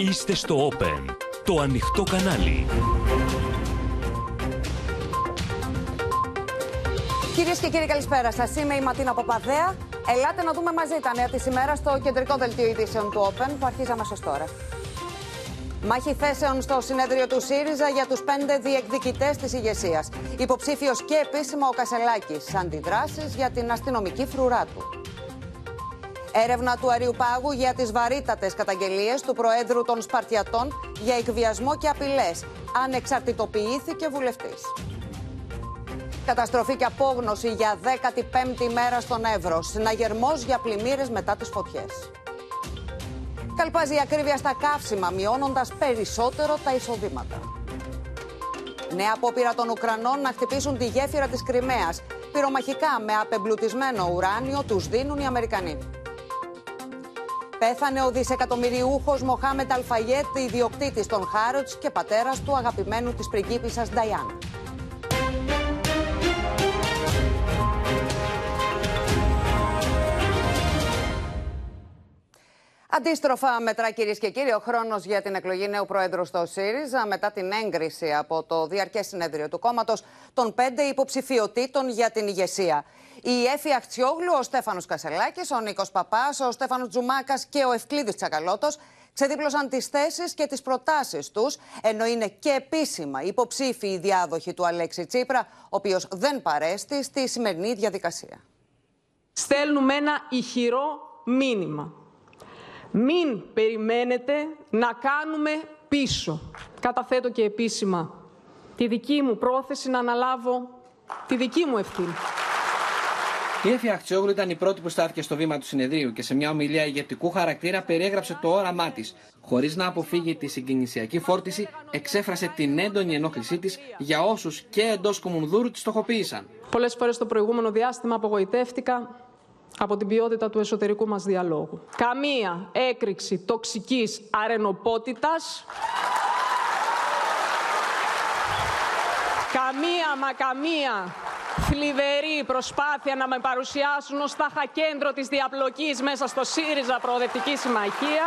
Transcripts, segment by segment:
Είστε στο Open, το ανοιχτό κανάλι. Κυρίες και κύριοι, καλησπέρα σας. Είμαι η Ματίνα Παπαδέα. Ελάτε να δούμε μαζί τα νέα της ημέρας στο κεντρικό δελτίο ειδήσεων του Open που αρχίζει αμέσω τώρα. Μάχη θέσεων στο συνέδριο του ΣΥΡΙΖΑ για τους πέντε διεκδικητές της ηγεσίας. Υποψήφιος και επίσημα ο Κασελάκης. Αντιδράσεις για την αστυνομική φρουρά του. Έρευνα του Αριουπάγου για τις βαρύτατες καταγγελίες του Προέδρου των Σπαρτιατών για εκβιασμό και απειλές. Ανεξαρτητοποιήθηκε βουλευτής. Καταστροφή και απόγνωση για 15η μέρα στον Εύρο. Συναγερμός για πλημμύρες μετά τις φωτιές. Καλπάζει η ακρίβεια στα καύσιμα, μειώνοντας περισσότερο τα εισοδήματα. Νέα απόπειρα των Ουκρανών να χτυπήσουν τη γέφυρα της Κρυμαίας. Πυρομαχικά με απεμπλουτισμένο ουράνιο τους δίνουν οι Αμερικανοί. Πέθανε ο δισεκατομμυριούχος Μοχάμετ Αλφαγέτ, ιδιοκτήτης των Χάροτς και πατέρας του αγαπημένου της πριγκίπισσας Νταϊάννα. Αντίστροφα μετρά κυρίες και κύριοι ο χρόνος για την εκλογή νέου Προέδρου στο ΣΥΡΙΖΑ μετά την έγκριση από το Διαρκές Συνέδριο του κόμματος των πέντε υποψηφιωτήτων για την ηγεσία. Η Έφη Αχτσιόγλου, ο Στέφανος Κασελάκης, ο Νίκος Παπάς, ο Στέφανος Τζουμάκας και ο Ευκλήδης Τσακαλώτος ξεδίπλωσαν τις θέσεις και τις προτάσεις τους, ενώ είναι και επίσημα υποψήφιοι διάδοχοι του Αλέξη Τσίπρα, ο οποίος δεν παρέστη στη σημερινή διαδικασία. Στέλνουμε ένα ηχηρό μήνυμα μην περιμένετε να κάνουμε πίσω. Καταθέτω και επίσημα τη δική μου πρόθεση να αναλάβω τη δική μου ευθύνη. Η Έφη Αχτσιόγλου ήταν η πρώτη που στάθηκε στο βήμα του συνεδρίου και σε μια ομιλία ηγετικού χαρακτήρα περιέγραψε το όραμά της. Χωρίς να αποφύγει τη συγκινησιακή φόρτιση, εξέφρασε την έντονη ενόχλησή της για όσους και εντός Κομουνδούρου τη στοχοποίησαν. Πολλές φορές το προηγούμενο διάστημα απογοητεύτηκα από την ποιότητα του εσωτερικού μας διαλόγου. Καμία έκρηξη τοξικής αρενοπότητας, καμία μα καμία θλιβερή προσπάθεια να με παρουσιάσουν ως τάχα κέντρο της διαπλοκής μέσα στο ΣΥΡΙΖΑ Προοδευτική Συμμαχία.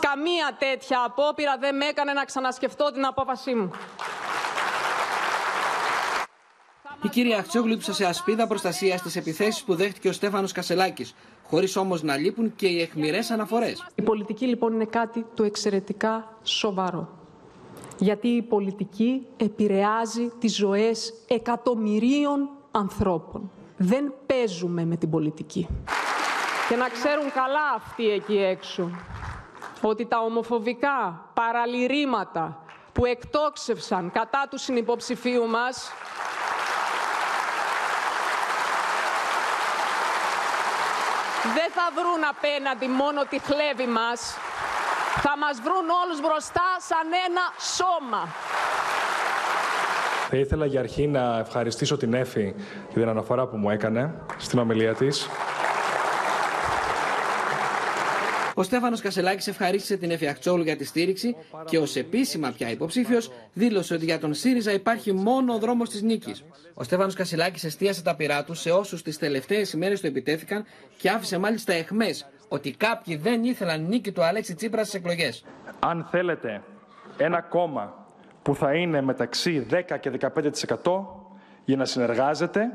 Καμία τέτοια απόπειρα δεν με έκανε να ξανασκεφτώ την απόφασή μου. Η κυρία Αχτσόγλου ύψωσε σε ασπίδα προστασίας στι επιθέσει που δέχτηκε ο Στέφανος Κασελάκης, χωρίς όμως να λείπουν και οι εχμηρέ αναφορές. Η πολιτική λοιπόν είναι κάτι το εξαιρετικά σοβαρό. Γιατί η πολιτική επηρεάζει τις ζωές εκατομμυρίων ανθρώπων. Δεν παίζουμε με την πολιτική. Και να ξέρουν καλά αυτοί εκεί έξω ότι τα ομοφοβικά παραλυρήματα που εκτόξευσαν κατά του συνυποψηφίου μας δεν θα βρουν απέναντι μόνο τη χλέβη μας, θα μας βρουν όλους μπροστά σαν ένα σώμα. Θα ήθελα για αρχή να ευχαριστήσω την Έφη για την αναφορά που μου έκανε στην ομιλία της. Ο Στέφανος Κασελάκης ευχαρίστησε την Εφιαχτσόλου για τη στήριξη και ως επίσημα πια υποψήφιος δήλωσε ότι για τον ΣΥΡΙΖΑ υπάρχει μόνο ο δρόμος της νίκης. Ο Στέφανος Κασελάκης εστίασε τα πειρά του σε όσους τις τελευταίες ημέρες του επιτέθηκαν και άφησε μάλιστα εχμές ότι κάποιοι δεν ήθελαν νίκη του Αλέξη Τσίπρας στις εκλογές. Αν θέλετε ένα κόμμα που θα είναι μεταξύ 10 και 15% για να συνεργάζεται,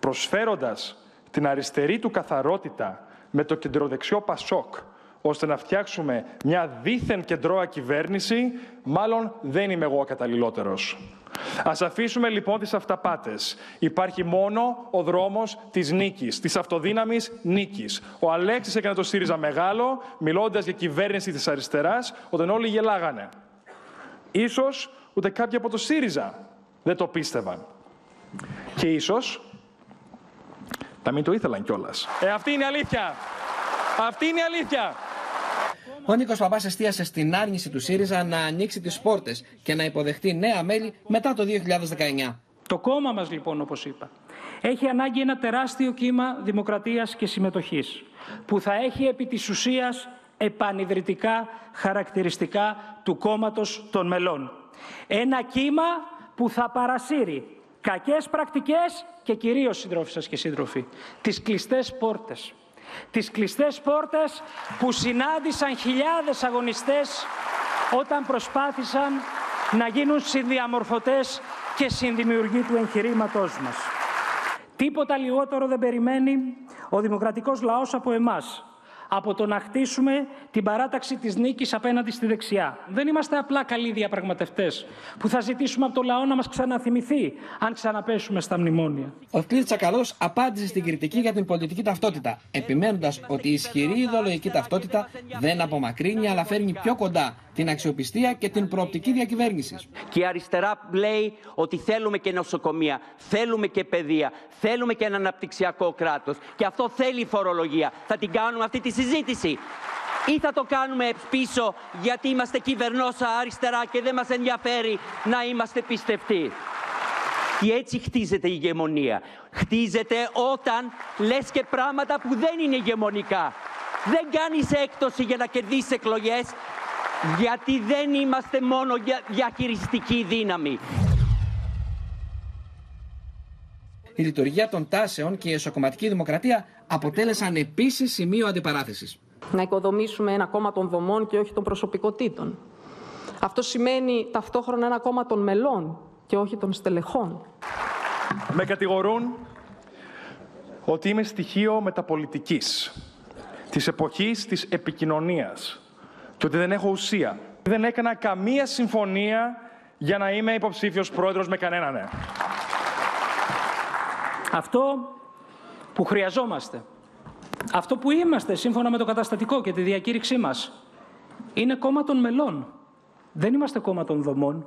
προσφέροντας την αριστερή του καθαρότητα με το κεντροδεξιό Πασόκ, ώστε να φτιάξουμε μια δίθεν κεντρώα κυβέρνηση, μάλλον δεν είμαι εγώ ο καταλληλότερος. Ας αφήσουμε λοιπόν τις αυταπάτες. Υπάρχει μόνο ο δρόμος της νίκης, της αυτοδύναμης νίκης. Ο Αλέξης έκανε το ΣΥΡΙΖΑ μεγάλο, μιλώντας για κυβέρνηση της αριστεράς, όταν όλοι γελάγανε. Ίσως ούτε κάποιοι από το ΣΥΡΙΖΑ δεν το πίστευαν. Και ίσως να μην το ήθελαν κιόλας. Ε, αυτή είναι η αλήθεια. Αυτή είναι η αλήθεια. Ο Νίκος Παπάς εστίασε στην άρνηση του ΣΥΡΙΖΑ να ανοίξει τις πόρτες και να υποδεχτεί νέα μέλη μετά το 2019. Το κόμμα μας λοιπόν, όπως είπα, έχει ανάγκη ένα τεράστιο κύμα δημοκρατίας και συμμετοχής, που θα έχει επί της ουσίας επανειδρυτικά χαρακτηριστικά του κόμματος των μελών. Ένα κύμα που θα παρασύρει κακές πρακτικές και κυρίως, συντρόφοι σας και σύντροφοι, τις κλειστές πόρτες. Τις κλειστές πόρτες που συνάντησαν χιλιάδες αγωνιστές όταν προσπάθησαν να γίνουν συνδιαμορφωτές και συνδημιουργοί του εγχειρήματός μας. Τίποτα λιγότερο δεν περιμένει ο δημοκρατικός λαός από εμάς από το να χτίσουμε την παράταξη της νίκης απέναντι στη δεξιά. Δεν είμαστε απλά καλοί διαπραγματευτές που θα ζητήσουμε από το λαό να μας ξαναθυμηθεί αν ξαναπέσουμε στα μνημόνια. Ο Κλήτ Τσακαλώ απάντησε στην κριτική για την πολιτική ταυτότητα, επιμένοντας ότι η ισχυρή ιδεολογική ταυτότητα δεν απομακρύνει αλλά φέρνει πιο κοντά την αξιοπιστία και την προοπτική διακυβέρνησης. Και η αριστερά λέει ότι θέλουμε και νοσοκομεία, θέλουμε και παιδεία, θέλουμε και ένα αναπτυξιακό κράτος. Και αυτό θέλει η φορολογία. Θα την κάνουμε αυτή τη συζήτηση. Ή θα το κάνουμε πίσω γιατί είμαστε κυβερνόσα αριστερά και δεν μας ενδιαφέρει να είμαστε πιστευτοί. Και έτσι χτίζεται η ηγεμονία. Χτίζεται όταν λες και πράγματα που δεν είναι ηγεμονικά. Δεν κάνεις έκπτωση για να κερδίσεις εκλογές, γιατί δεν είμαστε μόνο διαχειριστική δύναμη. Η λειτουργία των τάσεων και η εσωκομματική δημοκρατία αποτέλεσαν επίσης σημείο αντιπαράθεσης. Να οικοδομήσουμε ένα κόμμα των δομών και όχι των προσωπικότητων. Αυτό σημαίνει ταυτόχρονα ένα κόμμα των μελών και όχι των στελεχών. Με κατηγορούν ότι είμαι στοιχείο μεταπολιτικής, της εποχής της επικοινωνίας και ότι δεν έχω ουσία. Δεν έκανα καμία συμφωνία για να είμαι υποψήφιος πρόεδρος με κανέναν. Ναι. Αυτό που χρειαζόμαστε, αυτό που είμαστε σύμφωνα με το καταστατικό και τη διακήρυξή μας, είναι κόμμα των μελών. Δεν είμαστε κόμμα των δομών.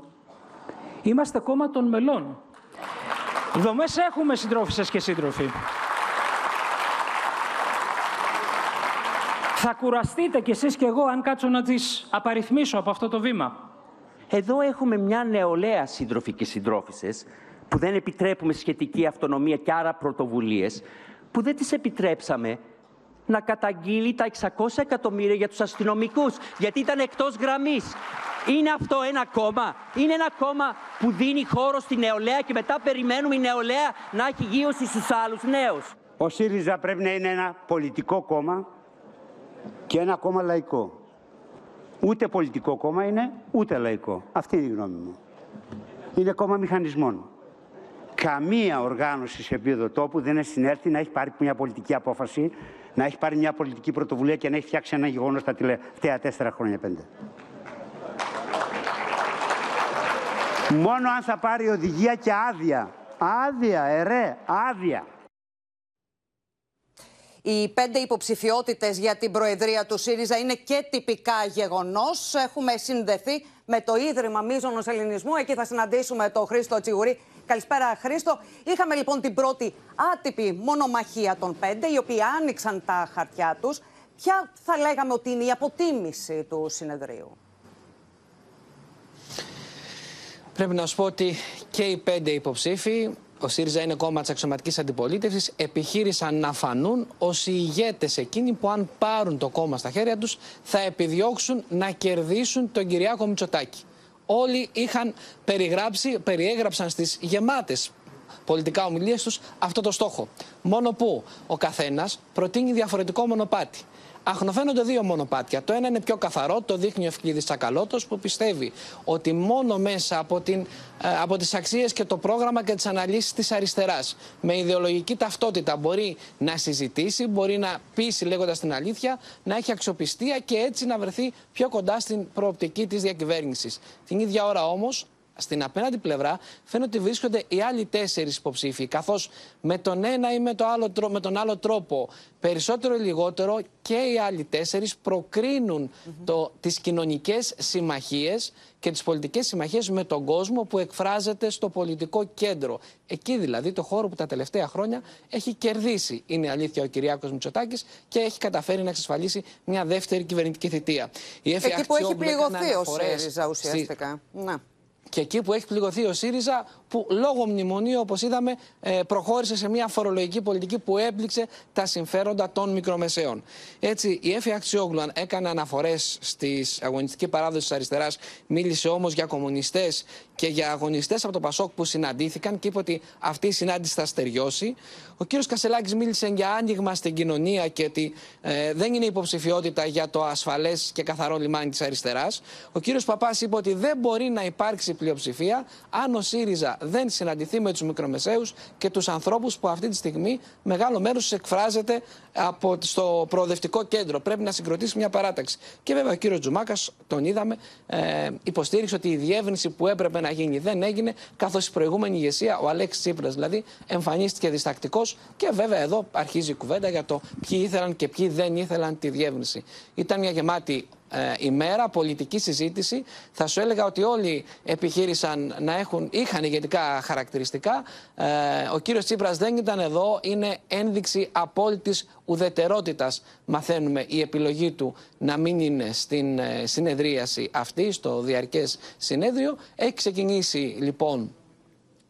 Είμαστε κόμμα των μελών. Δομές έχουμε συντρόφισσες και σύντροφοι. Θα κουραστείτε κι εσείς κι εγώ αν κάτσω να τις απαριθμίσω από αυτό το βήμα. Εδώ έχουμε μια νεολαία σύντροφοι και συντρόφισσες που δεν επιτρέπουμε σχετική αυτονομία και άρα πρωτοβουλίες, που δεν τις επιτρέψαμε να καταγγείλει τα 600 εκατομμύρια για τους αστυνομικούς, γιατί ήταν εκτός γραμμής. Είναι αυτό ένα κόμμα; Είναι ένα κόμμα που δίνει χώρο στη νεολαία και μετά περιμένουμε η νεολαία να έχει γύρωση στους άλλους νέους; Ο ΣΥΡΙΖΑ πρέπει να είναι ένα πολιτικό κόμμα και ένα κόμμα λαϊκό. Ούτε πολιτικό κόμμα είναι, ούτε λαϊκό. Αυτή είναι η γνώμη μου. Είναι κόμμα μηχανισμών. Καμία οργάνωση σε επίπεδο τόπου δεν έχει συνέρθει να έχει πάρει μια πολιτική απόφαση, να έχει πάρει μια πολιτική πρωτοβουλία και να έχει φτιάξει ένα γεγονός τα τελευταία τέσσερα χρόνια πέντε. Μόνο αν θα πάρει οδηγία και άδεια. Άδεια, ερέ, άδεια. Οι πέντε υποψηφιότητες για την Προεδρία του ΣΥΡΙΖΑ είναι και τυπικά γεγονός. Έχουμε συνδεθεί με το Ίδρυμα Μίζωνο Ελληνισμού. Εκεί θα συναντήσουμε τον Χρήστο Τσιγουρή. Καλησπέρα, Χρήστο. Είχαμε λοιπόν την πρώτη άτυπη μονομαχία των πέντε, οι οποίοι άνοιξαν τα χαρτιά τους. Ποια θα λέγαμε ότι είναι η αποτίμηση του συνεδρίου; Πρέπει να σου πω ότι και οι πέντε υποψήφοι ο ΣΥΡΙΖΑ είναι κόμμα της αξιωματικής αντιπολίτευσης, επιχείρησαν να φανούν ως οι ηγέτες εκείνοι που, αν πάρουν το κόμμα στα χέρια τους, θα επιδιώξουν να κερδίσουν τον Κυριάκο Μητσοτάκη. Όλοι είχαν περιγράψει, περιέγραψαν στις γεμάτες πολιτικά ομιλίες τους αυτό το στόχο. Μόνο που ο καθένας προτείνει διαφορετικό μονοπάτι. Αχνοφαίνονται δύο μονοπάτια. Το ένα είναι πιο καθαρό, το δείχνει ο Ευκλήδης Τσακαλώτος, που πιστεύει ότι μόνο μέσα από, την, ε, από τις αξίες και το πρόγραμμα και τις αναλύσεις της αριστεράς με ιδεολογική ταυτότητα μπορεί να συζητήσει, μπορεί να πείσει λέγοντας την αλήθεια, να έχει αξιοπιστία και έτσι να βρεθεί πιο κοντά στην προοπτική της διακυβέρνησης. Την ίδια ώρα όμως στην απέναντι πλευρά φαίνεται ότι βρίσκονται οι άλλοι τέσσερις υποψήφοι. Καθώς με τον ένα ή με, το άλλο, με τον άλλο τρόπο, περισσότερο ή λιγότερο, και οι άλλοι τέσσερις προκρίνουν mm -hmm. το, τις κοινωνικές συμμαχίες και τις πολιτικές συμμαχίες με τον κόσμο που εκφράζεται στο πολιτικό κέντρο. Εκεί δηλαδή το χώρο που τα τελευταία χρόνια έχει κερδίσει, είναι αλήθεια ο Κυριάκος Μητσοτάκης και έχει καταφέρει να εξασφαλίσει μια δεύτερη κυβερνητική θητεία. Η Εκεί που έχει πληγωθεί ο ΣΥΡΙΖΑ ουσιαστικά. Να. Και εκεί που έχει πληγωθεί ο ΣΥΡΙΖΑ, που λόγω μνημονίου, όπως είδαμε, ε, προχώρησε σε μια φορολογική πολιτική που έπληξε τα συμφέροντα των μικρομεσαίων. Έτσι, η Έφη Αξιόγλου έκανε αναφορές στη αγωνιστική παράδοση της αριστεράς, μίλησε όμως για κομμουνιστές και για αγωνιστές από το Πασόκ που συναντήθηκαν και είπε ότι αυτή η συνάντηση θα στεριώσει. Ο κύριος Κασελάκης μίλησε για άνοιγμα στην κοινωνία και ότι ε, δεν είναι υποψηφιότητα για το ασφαλές και καθαρό λιμάνι της αριστεράς. Ο κύριος Παπάς είπε ότι δεν μπορεί να υπάρξει πλειοψηφία αν ο ΣΥΡΙΖΑ δεν συναντηθεί με τους μικρομεσαίους και τους ανθρώπους που αυτή τη στιγμή μεγάλο μέρος εκφράζεται από, στο προοδευτικό κέντρο. Πρέπει να συγκροτήσει μια παράταξη. Και βέβαια ο κύριος Τζουμάκας, τον είδαμε, ε, υποστήριξε ότι η διεύρυνση που έπρεπε να γίνει δεν έγινε, καθώς η προηγούμενη ηγεσία, ο Αλέξης Τσίπρας δηλαδή, εμφανίστηκε διστακτικός. Και βέβαια εδώ αρχίζει η κουβέντα για το ποιοι ήθελαν και ποιοι δεν ήθελαν τη διεύρυνση. Ήταν μια γεμάτη ε, ημέρα, πολιτική συζήτηση. Θα σου έλεγα ότι όλοι επιχείρησαν να έχουν, είχαν ηγετικά χαρακτηριστικά. Ε, ο κύριος Τσίπρας δεν ήταν εδώ, είναι ένδειξη απόλυτης ουδετερότητας. Μαθαίνουμε η επιλογή του να μην είναι στην ε, συνεδρίαση αυτή, στο διαρκές συνέδριο. Έχει ξεκινήσει λοιπόν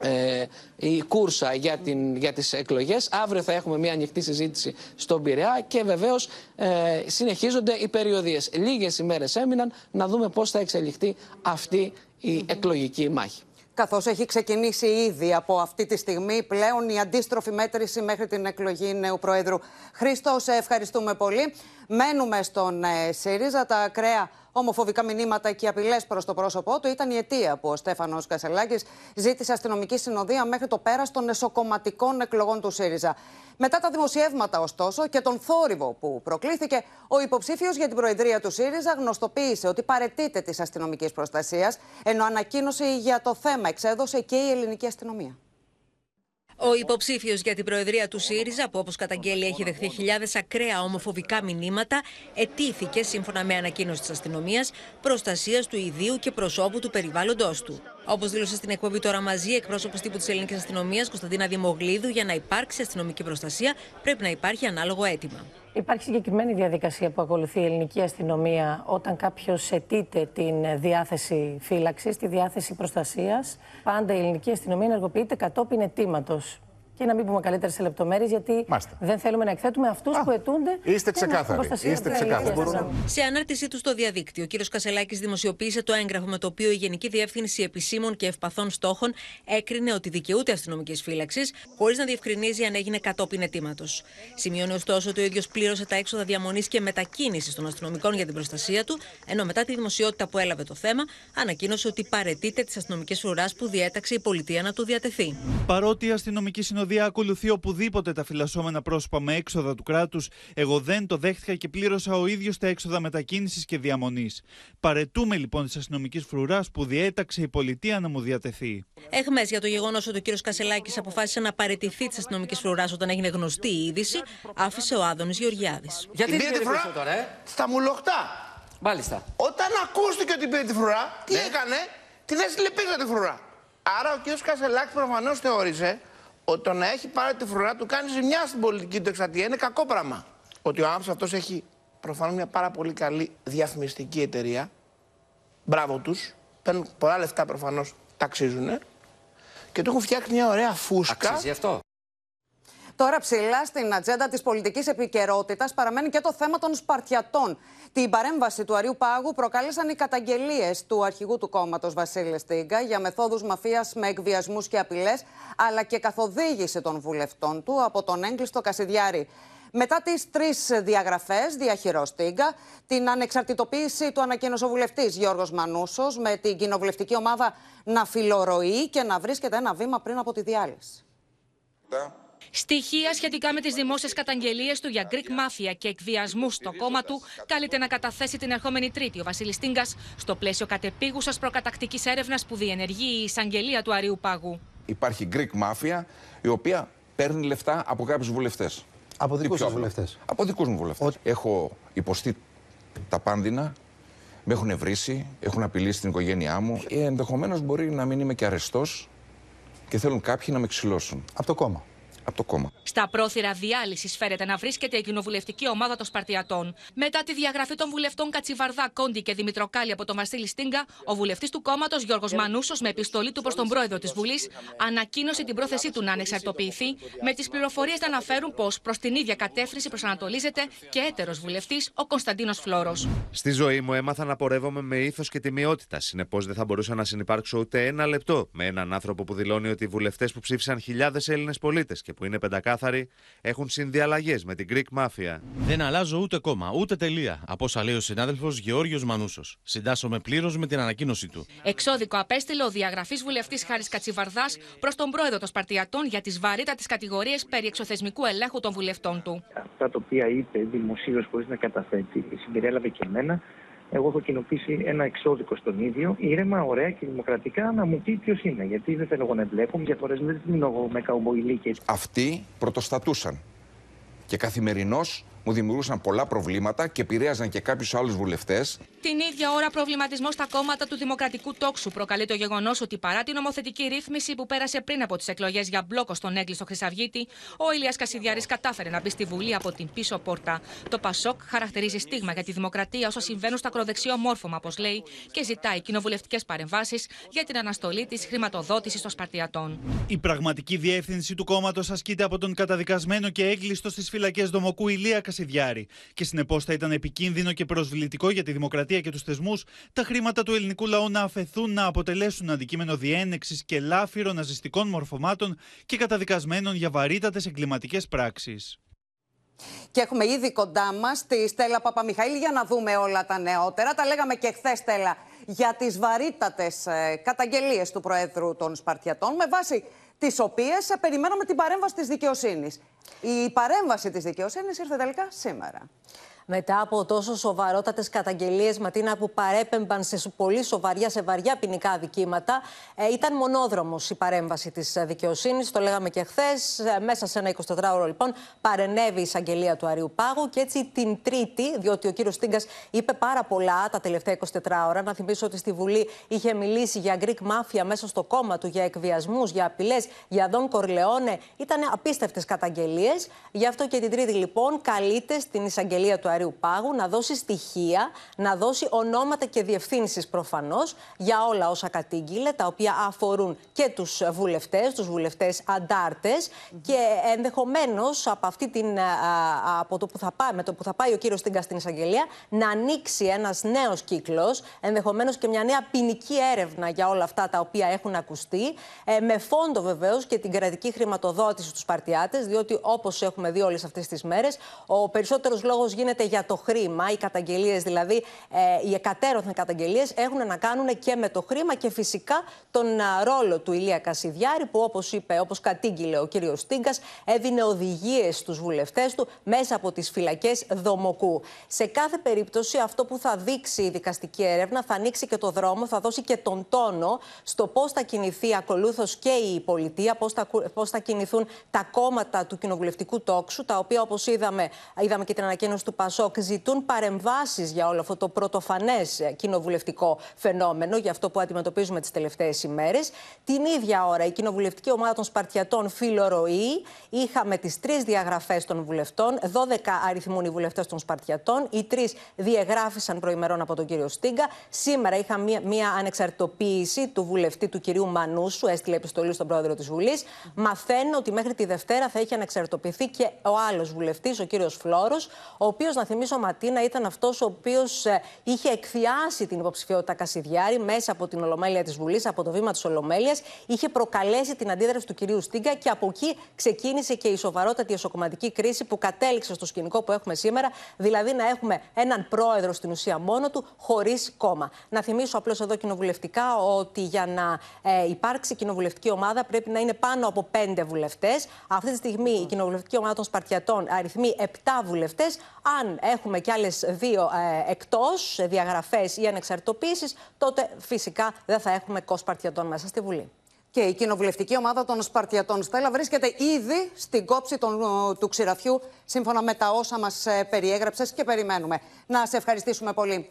ε, η κούρσα για, την, για τις εκλογές. Αύριο θα έχουμε μια ανοιχτή συζήτηση στον Πειραιά και βεβαίως ε, συνεχίζονται οι περιοδίες. Λίγες ημέρες έμειναν να δούμε πώς θα εξελιχθεί αυτή η εκλογική μάχη. Καθώς έχει ξεκινήσει ήδη από αυτή τη στιγμή πλέον η αντίστροφη μέτρηση μέχρι την εκλογή νέου Προέδρου. Χρήστος, σε ευχαριστούμε πολύ. Μένουμε στον ε, ΣΥΡΙΖΑ. Τα ακραία ομοφοβικά μηνύματα και απειλές προς το πρόσωπό του ήταν η αιτία που ο Στέφανος Κασελάκης ζήτησε αστυνομική συνοδεία μέχρι το πέρας των εσωκομματικών εκλογών του ΣΥΡΙΖΑ. Μετά τα δημοσιεύματα, ωστόσο, και τον θόρυβο που προκλήθηκε, ο υποψήφιος για την Προεδρία του ΣΥΡΙΖΑ γνωστοποίησε ότι παρετείται της αστυνομικής προστασίας, ενώ ανακοίνωση για το θέμα εξέδωσε και η ελληνική αστυνομία. Ο υποψήφιος για την Προεδρία του ΣΥΡΙΖΑ, που όπως καταγγέλει έχει δεχθεί χιλιάδες ακραία ομοφοβικά μηνύματα, ετήθηκε σύμφωνα με ανακοίνωση της αστυνομίας προστασίας του ιδίου και προσώπου του περιβάλλοντός του. Όπως δήλωσε στην εκπομπή τώρα μαζί, εκπρόσωπος τύπου της Ελληνικής Αστυνομίας, Κωνσταντίνα Δημογλίδου, για να υπάρξει αστυνομική προστασία πρέπει να υπάρχει ανάλογο αίτημα. Υπάρχει συγκεκριμένη διαδικασία που ακολουθεί η ελληνική αστυνομία όταν κάποιος αιτείται την διάθεση φύλαξης, τη διάθεση προστασίας. Πάντα η ελληνική αστυνομία ενεργοποιείται κατόπιν αιτήματος και να μην πούμε καλύτερε σε λεπτομέρειες, γιατί Μάστε. δεν θέλουμε να εκθέτουμε αυτούς που αιτούνται. Είστε ξεκάθαροι. Είστε ξεκάθαροι. Σε ανάρτησή του στο διαδίκτυο, ο κ. Κασελάκης δημοσιοποίησε το έγγραφο με το οποίο η Γενική Διεύθυνση Επισήμων και Ευπαθών Στόχων έκρινε ότι δικαιούται αστυνομική φύλαξη, χωρίς να διευκρινίζει αν έγινε κατόπιν αιτήματος. Σημειώνει ωστόσο ότι ο ίδιος πλήρωσε τα έξοδα διαμονής και μετακίνησης των αστυνομικών για την προστασία του, ενώ μετά τη δημοσιότητα που έλαβε το θέμα, ανακοίνωσε ότι παρετείται τη αστυνομική φρουράς που διέταξε η πολιτεία να του διατεθεί. Παρότι η αστυνομική συνοδεία ακολουθεί οπουδήποτε τα φυλασσόμενα πρόσωπα με έξοδα του κράτους, εγώ δεν το δέχτηκα και πλήρωσα ο ίδιος τα έξοδα μετακίνησης και διαμονής. Παρετούμε λοιπόν τη αστυνομική φρουράς που διέταξε η πολιτεία να μου διατεθεί. Εχμές για το γεγονός ότι ο κ. Κασελάκης αποφάσισε να παρετηθεί τη αστυνομική φρουράς όταν έγινε γνωστή η είδηση, άφησε ο Άδωνης Γεωργιάδης. Γιατί πήρε τη φρουρά; τώρα, ε; Στα μουλοχτά. Μάλιστα. Όταν ακούστηκε ότι πήρε τη φρουρά, τι ναι. έκανε, την έστειλε πίσω τη φρουρά. Άρα ο κ. Κασελάκης προφανώς θεώρησε ότι το να έχει πάρει τη φρουρά του κάνει ζημιά στην πολιτική του εξατία. Είναι κακό πράγμα. Ότι ο άνθρωπο αυτός έχει προφανώς μια πάρα πολύ καλή διαφημιστική εταιρεία. Μπράβο τους. Παίρνουν πολλά λεφτά προφανώς, ταξίζουν. Και του έχουν φτιάξει μια ωραία φούσκα. Αξίζει αυτό; Τώρα ψηλά στην ατζέντα της πολιτικής επικαιρότητας παραμένει και το θέμα των Σπαρτιατών. Την παρέμβαση του Αριού Πάγου προκάλεσαν οι καταγγελίες του αρχηγού του κόμματος Βασίλη Στίγκα για μεθόδους μαφίας με εκβιασμούς και απειλές, αλλά και καθοδήγηση των βουλευτών του από τον έγκλειστο Κασιδιάρη. Μετά τις τρεις διαγραφές, διαχειρό Στίγκα, την ανεξαρτητοποίηση του ανακοίνωσε ο βουλευτή Γιώργος Μανούσος, με την κοινοβουλευτική ομάδα να φιλορροεί και να βρίσκεται ένα βήμα πριν από τη διάλυση. Στοιχεία σχετικά με τις δημόσιες καταγγελίες του για Greek Mafia και εκβιασμού στο κόμμα του καλείται να καταθέσει την ερχόμενη Τρίτη ο Βασίλης Τίνγκα στο πλαίσιο κατεπίγουσας προκατακτικής έρευνας που διενεργεί η εισαγγελία του Αρίου Πάγου. Υπάρχει Greek Mafia η οποία παίρνει λεφτά από κάποιους βουλευτές. Από δικούς μου βουλευτές. Από δικούς μου βουλευτές. Έχω υποστεί τα πάνδυνα, με έχουν βρήσει, έχουν απειλήσει την οικογένειά μου. Ενδεχομένως μπορεί να μην είμαι και αρεστός και θέλουν κάποιοι να με ξυλώσουν. Από το κόμμα. Από το κόμμα. Στα πρόθυρα διάλυσης φέρεται να βρίσκεται η κοινοβουλευτική ομάδα των Σπαρτιατών. Μετά τη διαγραφή των βουλευτών Κατσιβαρδά, Κόντι και Δημητροκάλη από τον Βασίλη Στίγκα, ο βουλευτής του κόμματος Γιώργος Μανούσος, με επιστολή του προς τον πρόεδρο της Βουλής, ανακοίνωσε την πρόθεσή του να ανεξαρτοποιηθεί, με τις πληροφορίες να αναφέρουν πως προς την ίδια κατεύθυνση προσανατολίζεται και έτερος βουλευτής, ο Κωνσταντίνος Φλόρο. Στη ζωή μου έμαθα να πορεύομαι με ήθος και τιμιότητα. Συνεπώς δεν θα μπορούσα να συνεπάρξω ούτε ένα λεπτό με έναν άνθρωπο που δηλώνει ότι οι βουλευτές που ψήφισαν χιλιάδες Έλληνες πολίτες και που είναι πεντακάθαροι έχουν συνδιαλλαγές με την Greek Mafia. Δεν αλλάζω ούτε κόμμα, ούτε τελεία, από όσα λέει ο συνάδελφος Γεώργιος Μανούσος. Συντάσσομαι πλήρως με την ανακοίνωσή του. Εξώδικο απέστειλε ο διαγραφής βουλευτής Χάρης Κατσιβαρδάς προς τον πρόεδρο των Σπαρτιατών για τις βαρύτατες κατηγορίες περί εξωθεσμικού ελέγχου των βουλευτών του. Αυτά τα οποία είπε δημοσίως χωρίς να καταθέτει, συμπεριέλαβε και εμένα, εγώ έχω κοινοποιήσει ένα εξώδικο στον ίδιο, ήρεμα, ωραία και δημοκρατικά να μου πει ποιος είναι. Γιατί δεν θέλω εγώ να βλέπω διαφορέ, δεν είναι εγώ με καουμπόιλί και. Αυτοί πρωτοστατούσαν και καθημερινώς μου δημιουργούσαν πολλά προβλήματα και επηρέαζαν και κάποιους άλλους βουλευτές. Την ίδια ώρα, προβληματισμός στα κόμματα του Δημοκρατικού Τόξου προκαλεί το γεγονός ότι παρά την νομοθετική ρύθμιση που πέρασε πριν από τις εκλογές για μπλόκο στον έγκλειστο Χρυσαυγίτη, ο Ηλίας Κασιδιάρης κατάφερε να μπει στη Βουλή από την πίσω πόρτα. Το Πασόκ χαρακτηρίζει στίγμα για τη δημοκρατία όσα συμβαίνουν στα ακροδεξιό μόρφωμα, όπως λέει, και ζητάει κοινοβουλευτικές παρεμβάσεις για την αναστολή της χρηματοδότησης των Σπαρτιατών. Η πραγματική διεύθυνση του κόμματος ασκείται από τον καταδικασμένο και έγκλειστο στις φυλακές Δομοκού Ηλία Κασιδιάρη. Και συνεπώς θα ήταν επικίνδυνο και προσβλητικό για τη δημοκρατία και τους θεσμούς τα χρήματα του ελληνικού λαού να αφαιθούν να αποτελέσουν αντικείμενο διένεξης και λάφυρο ναζιστικών μορφωμάτων και καταδικασμένων για βαρύτατες εγκληματικές πράξεις. Και έχουμε ήδη κοντά μας τη Στέλλα Παπαμιχαήλ για να δούμε όλα τα νεότερα. Τα λέγαμε και χθες, Στέλλα, για τις βαρύτατες καταγγελίες του Προέδρου των Σπαρτιατών, με βάση τις οποίες περιμέναμε την παρέμβαση της δικαιοσύνης. Η παρέμβαση της δικαιοσύνης ήρθε τελικά σήμερα. Μετά από τόσο σοβαρότατες καταγγελίες, Ματίνα, που παρέπεμπαν σε πολύ σοβαριά, σε βαριά ποινικά αδικήματα, ε, ήταν μονόδρομος η παρέμβαση της δικαιοσύνης. Το λέγαμε και χθες. Ε, μέσα σε ένα 24ωρο, λοιπόν, παρενέβη η εισαγγελία του Αριού Πάγου. Και έτσι την Τρίτη, διότι ο κύριος Τίγκα είπε πάρα πολλά τα τελευταία 24 ώρα. Να θυμίσω ότι στη Βουλή είχε μιλήσει για Greek Mafia μέσα στο κόμμα του, για εκβιασμούς, για απειλές, για Δον Κορλεόνε. Ήταν απίστευτες καταγγελίες. Γι' αυτό και την Τρίτη, λοιπόν, καλείται στην εισαγγελία του Αριού Πάγου να δώσει στοιχεία, να δώσει ονόματα και διευθύνσεις προφανώς για όλα όσα κατήγγειλε, τα οποία αφορούν και τους βουλευτές, τους βουλευτές αντάρτες και ενδεχομένως από αυτή την. από το που θα πάει, με το που θα πάει ο κύριος Τίγκα στην εισαγγελία, να ανοίξει ένας νέος κύκλος, ενδεχομένως και μια νέα ποινική έρευνα για όλα αυτά τα οποία έχουν ακουστεί, ε, με φόντο βεβαίως και την κρατική χρηματοδότηση στους Παρτιάτες, διότι όπως έχουμε δει όλες αυτές τις μέρες, ο περισσότερος λόγος γίνεται για το χρήμα. Οι καταγγελίες, δηλαδή ε, οι εκατέρωθεν καταγγελίες, έχουν να κάνουν και με το χρήμα και φυσικά τον ρόλο του Ηλία Κασιδιάρη, που όπως είπε, όπως κατήγγειλε ο κύριος Στίγκας, έδινε οδηγίες στους βουλευτές του μέσα από τις φυλακές Δομοκού. Σε κάθε περίπτωση, αυτό που θα δείξει η δικαστική έρευνα θα ανοίξει και το δρόμο, θα δώσει και τον τόνο στο πώς θα κινηθεί ακολούθως και η πολιτεία, πώς θα, πώς θα κινηθούν τα κόμματα του κοινοβουλευτικού τόξου, τα οποία όπως είδαμε, είδαμε και την ανακοίνωση του Πασόκ, ζητούν παρεμβάσεις για όλο αυτό το πρωτοφανές κοινοβουλευτικό φαινόμενο, για αυτό που αντιμετωπίζουμε τις τελευταίες ημέρες. Την ίδια ώρα, η κοινοβουλευτική ομάδα των Σπαρτιατών φιλορωεί. Είχαμε τις τρεις διαγραφές των βουλευτών. 12 αριθμούν οι βουλευτές των Σπαρτιατών. Οι τρεις διεγράφησαν προημερών από τον κύριο Στίγκα. Σήμερα είχαμε μία, μία ανεξαρτητοποίηση του βουλευτή του κυρίου Μανούσου. Έστειλε επιστολή στον πρόεδρο της Βουλής. Μαθαίνω ότι μέχρι τη Δευτέρα θα έχει ανεξαρτητοποιηθεί και ο άλλος βουλευτής, ο κύριος Φλόρος, ο οποίος, να θυμίσω, ο Ματίνα ήταν αυτός ο οποίος ε, είχε εκθιάσει την υποψηφιότητα Κασιδιάρη μέσα από την Ολομέλεια της Βουλής, από το βήμα της Ολομέλειας. Είχε προκαλέσει την αντίδραση του κυρίου Στίγκα και από εκεί ξεκίνησε και η σοβαρότατη εσωκομματική κρίση που κατέληξε στο σκηνικό που έχουμε σήμερα, δηλαδή να έχουμε έναν πρόεδρο στην ουσία μόνο του, χωρίς κόμμα. Να θυμίσω απλώς εδώ κοινοβουλευτικά ότι για να ε, υπάρξει κοινοβουλευτική ομάδα πρέπει να είναι πάνω από πέντε βουλευτές. Αυτή τη στιγμή η κοινοβουλευτική ομάδα των Σπαρτιατών αριθμεί 7 βουλευτές. Αν έχουμε κι άλλες δύο ε, εκτός διαγραφές ή ανεξαρτητοποίησει, τότε φυσικά δεν θα έχουμε κοσπαρτιατών μέσα στη Βουλή. Και η κοινοβουλευτική ομάδα των Σπαρτιατών Στέλλα βρίσκεται ήδη στην κόψη των, του ξηραφιού, σύμφωνα με τα όσα μας περιέγραψες και περιμένουμε. Να σε ευχαριστήσουμε πολύ.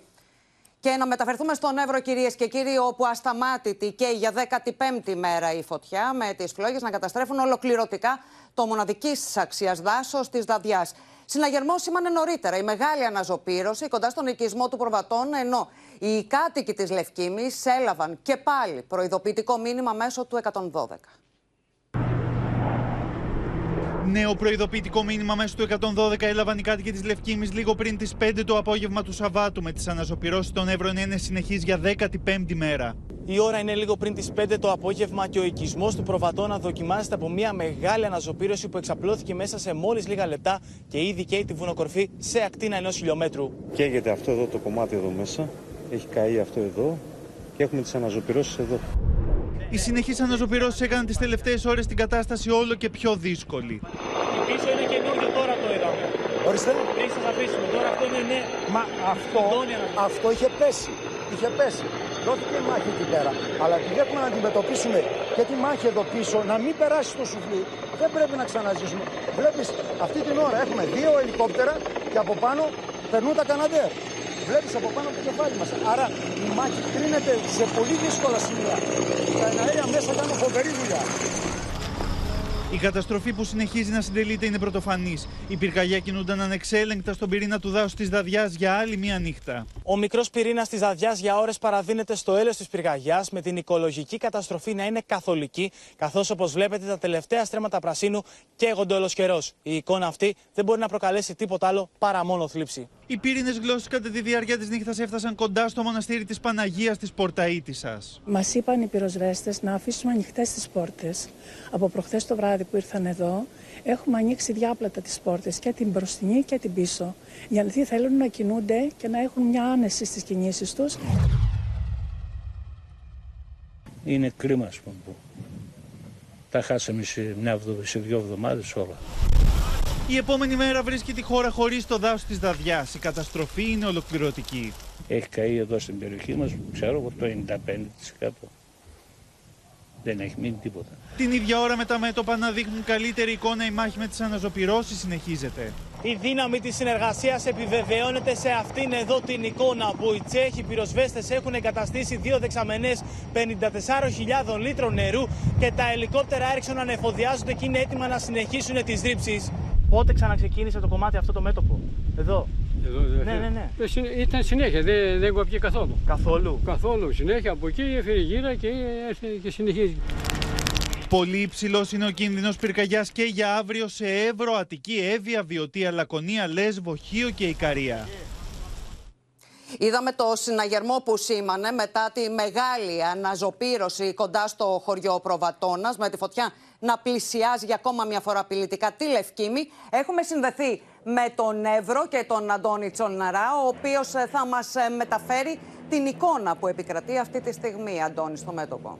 Και να μεταφερθούμε στον Εύρο, κυρίες και κύριοι, όπου ασταμάτητη και για 15η μέρα η φωτιά με τις φλόγες να καταστρέφουν ολοκληρωτικά το μοναδικής αξίας δάσος της Δαδιά. Συναγερμός σήμανε νωρίτερα η μεγάλη αναζωπήρωση κοντά στον οικισμό του Προβατών, ενώ οι κάτοικοι της Λευκήμης έλαβαν και πάλι προειδοποιητικό μήνυμα μέσω του 112. Νέο προειδοποιητικό μήνυμα μέσω του 112 έλαβαν οι κάτοικοι της Λευκήμης λίγο πριν τις 5 το απόγευμα του Σαββάτου, με τις αναζωπηρώσεις των Εύρων είναι συνεχής για 15η μέρα. Η ώρα είναι λίγο πριν τις 5 το απόγευμα και ο οικισμός του Προβατώνα δοκιμάζεται από μια μεγάλη αναζωπήρωση που εξαπλώθηκε μέσα σε μόλις λίγα λεπτά και ήδη καίει τη βουνοκορφή σε ακτίνα ενός χιλιόμετρου. Καίγεται αυτό εδώ το κομμάτι εδώ μέσα. Έχει καεί αυτό εδώ και έχουμε τις αναζωπηρώσεις εδώ. Οι συνεχείς αναζωπηρώσεις έκαναν τις τελευταίες ώρες την κατάσταση όλο και πιο δύσκολη. Πίσω είναι καινούργιο τώρα το είδαμε. Ορίστε. Πριν σας αφήσουμε τώρα αυτό είναι ναι. Μα αυτό, αυτό είχε πέσει. Είχε πέσει. Δόθηκε μάχη εκεί πέρα. Αλλά επειδή έχουμε να αντιμετωπίσουμε και τη μάχη εδώ πίσω, να μην περάσει το σουφλί, δεν πρέπει να ξαναζήσουμε. Βλέπεις, αυτή την ώρα έχουμε δύο ελικόπτερα και από πάνω περνούν τα Καναντέρ. Βλέπεις από πάνω από το κεφάλι μας. Άρα η μάχη κρίνεται σε πολύ δύσκολα σημεία. Τα εναέρια μέσα κάνουν φοβερή δουλειά. Η καταστροφή που συνεχίζει να συντελείται είναι πρωτοφανής. Οι πυρκαγιά κινούνταν ανεξέλεγκτα στον πυρήνα του δάσους της Δαδιά για άλλη μία νύχτα. Ο μικρός πυρήνας της Δαδιά για ώρες παραδίνεται στο έλεος της πυρκαγιάς, με την οικολογική καταστροφή να είναι καθολική, καθώς όπως βλέπετε τα τελευταία στρέμματα πρασίνου καίγονται όλος καιρός. Η εικόνα αυτή δεν μπορεί να προκαλέσει τίποτα άλλο παρά μόνο θλίψη. Οι πύρινες γλώσσες κατά τη διάρκεια της νύχτας έφτασαν κοντά στο μοναστήρι της Παναγίας της Πορταίτησα. Μας είπαν οι πυροσβέστες να αφήσουμε ανοιχτές τις πόρτες. Από προχθές το βράδυ που ήρθαν εδώ, έχουμε ανοίξει διάπλατα τις πόρτες και την μπροστινή και την πίσω. Γιατί θέλουν να κινούνται και να έχουν μια άνεση στις κινήσεις τους. Είναι κρίμα, ας πούμε, που τα χάσαμε σε, μια, σε δύο εβδομάδες όλα. Η επόμενη μέρα βρίσκει τη χώρα χωρίς το δάσος της Δαδιά. Η καταστροφή είναι ολοκληρωτική. Έχει καεί εδώ στην περιοχή μας, ξέρω εγώ, το 95%. Δεν έχει μείνει τίποτα. Την ίδια ώρα με τα μέτωπα να δείχνουν καλύτερη εικόνα η μάχη με τις αναζωπηρώσεις συνεχίζεται. Η δύναμη της συνεργασίας επιβεβαιώνεται σε αυτήν εδώ την εικόνα που οι Τσέχοι πυροσβέστες έχουν εγκαταστήσει δύο δεξαμενές 54.000 λίτρων νερού και τα ελικόπτερα έριξαν να ανεφοδιάζονται και είναι έτοιμα να συνεχίσουν τις ρήψεις. Πότε ξαναξεκίνησε το κομμάτι αυτό το μέτωπο, εδώ. Εδώ, δηλαδή. Ναι, ναι, ναι. Ε, Ήταν συνέχεια, δεν, δεν κοπεί καθόλου. Καθόλου. Καθόλου. Συνέχεια από εκεί έφερε γύρα και έρθει και συνεχίζει. Πολύ υψηλός είναι ο κίνδυνος πυρκαγιάς και για αύριο σε Εύρο, Αττική, Εύβοια, Βιωτία, Λακωνία, Λέσβο, Χίο και Ικαρία. Είδαμε το συναγερμό που σήμανε μετά τη μεγάλη αναζωπήρωση κοντά στο χωριό Προβατώνας με τη φωτιά να πλησιάζει για ακόμα μια φορά απειλητικά τη Λευκήμη. Έχουμε συνδεθεί με τον Εύρο και τον Αντώνη Τσοναρά, ο οποίος θα μας μεταφέρει την εικόνα που επικρατεί αυτή τη στιγμή, Αντώνη, στο μέτωπο.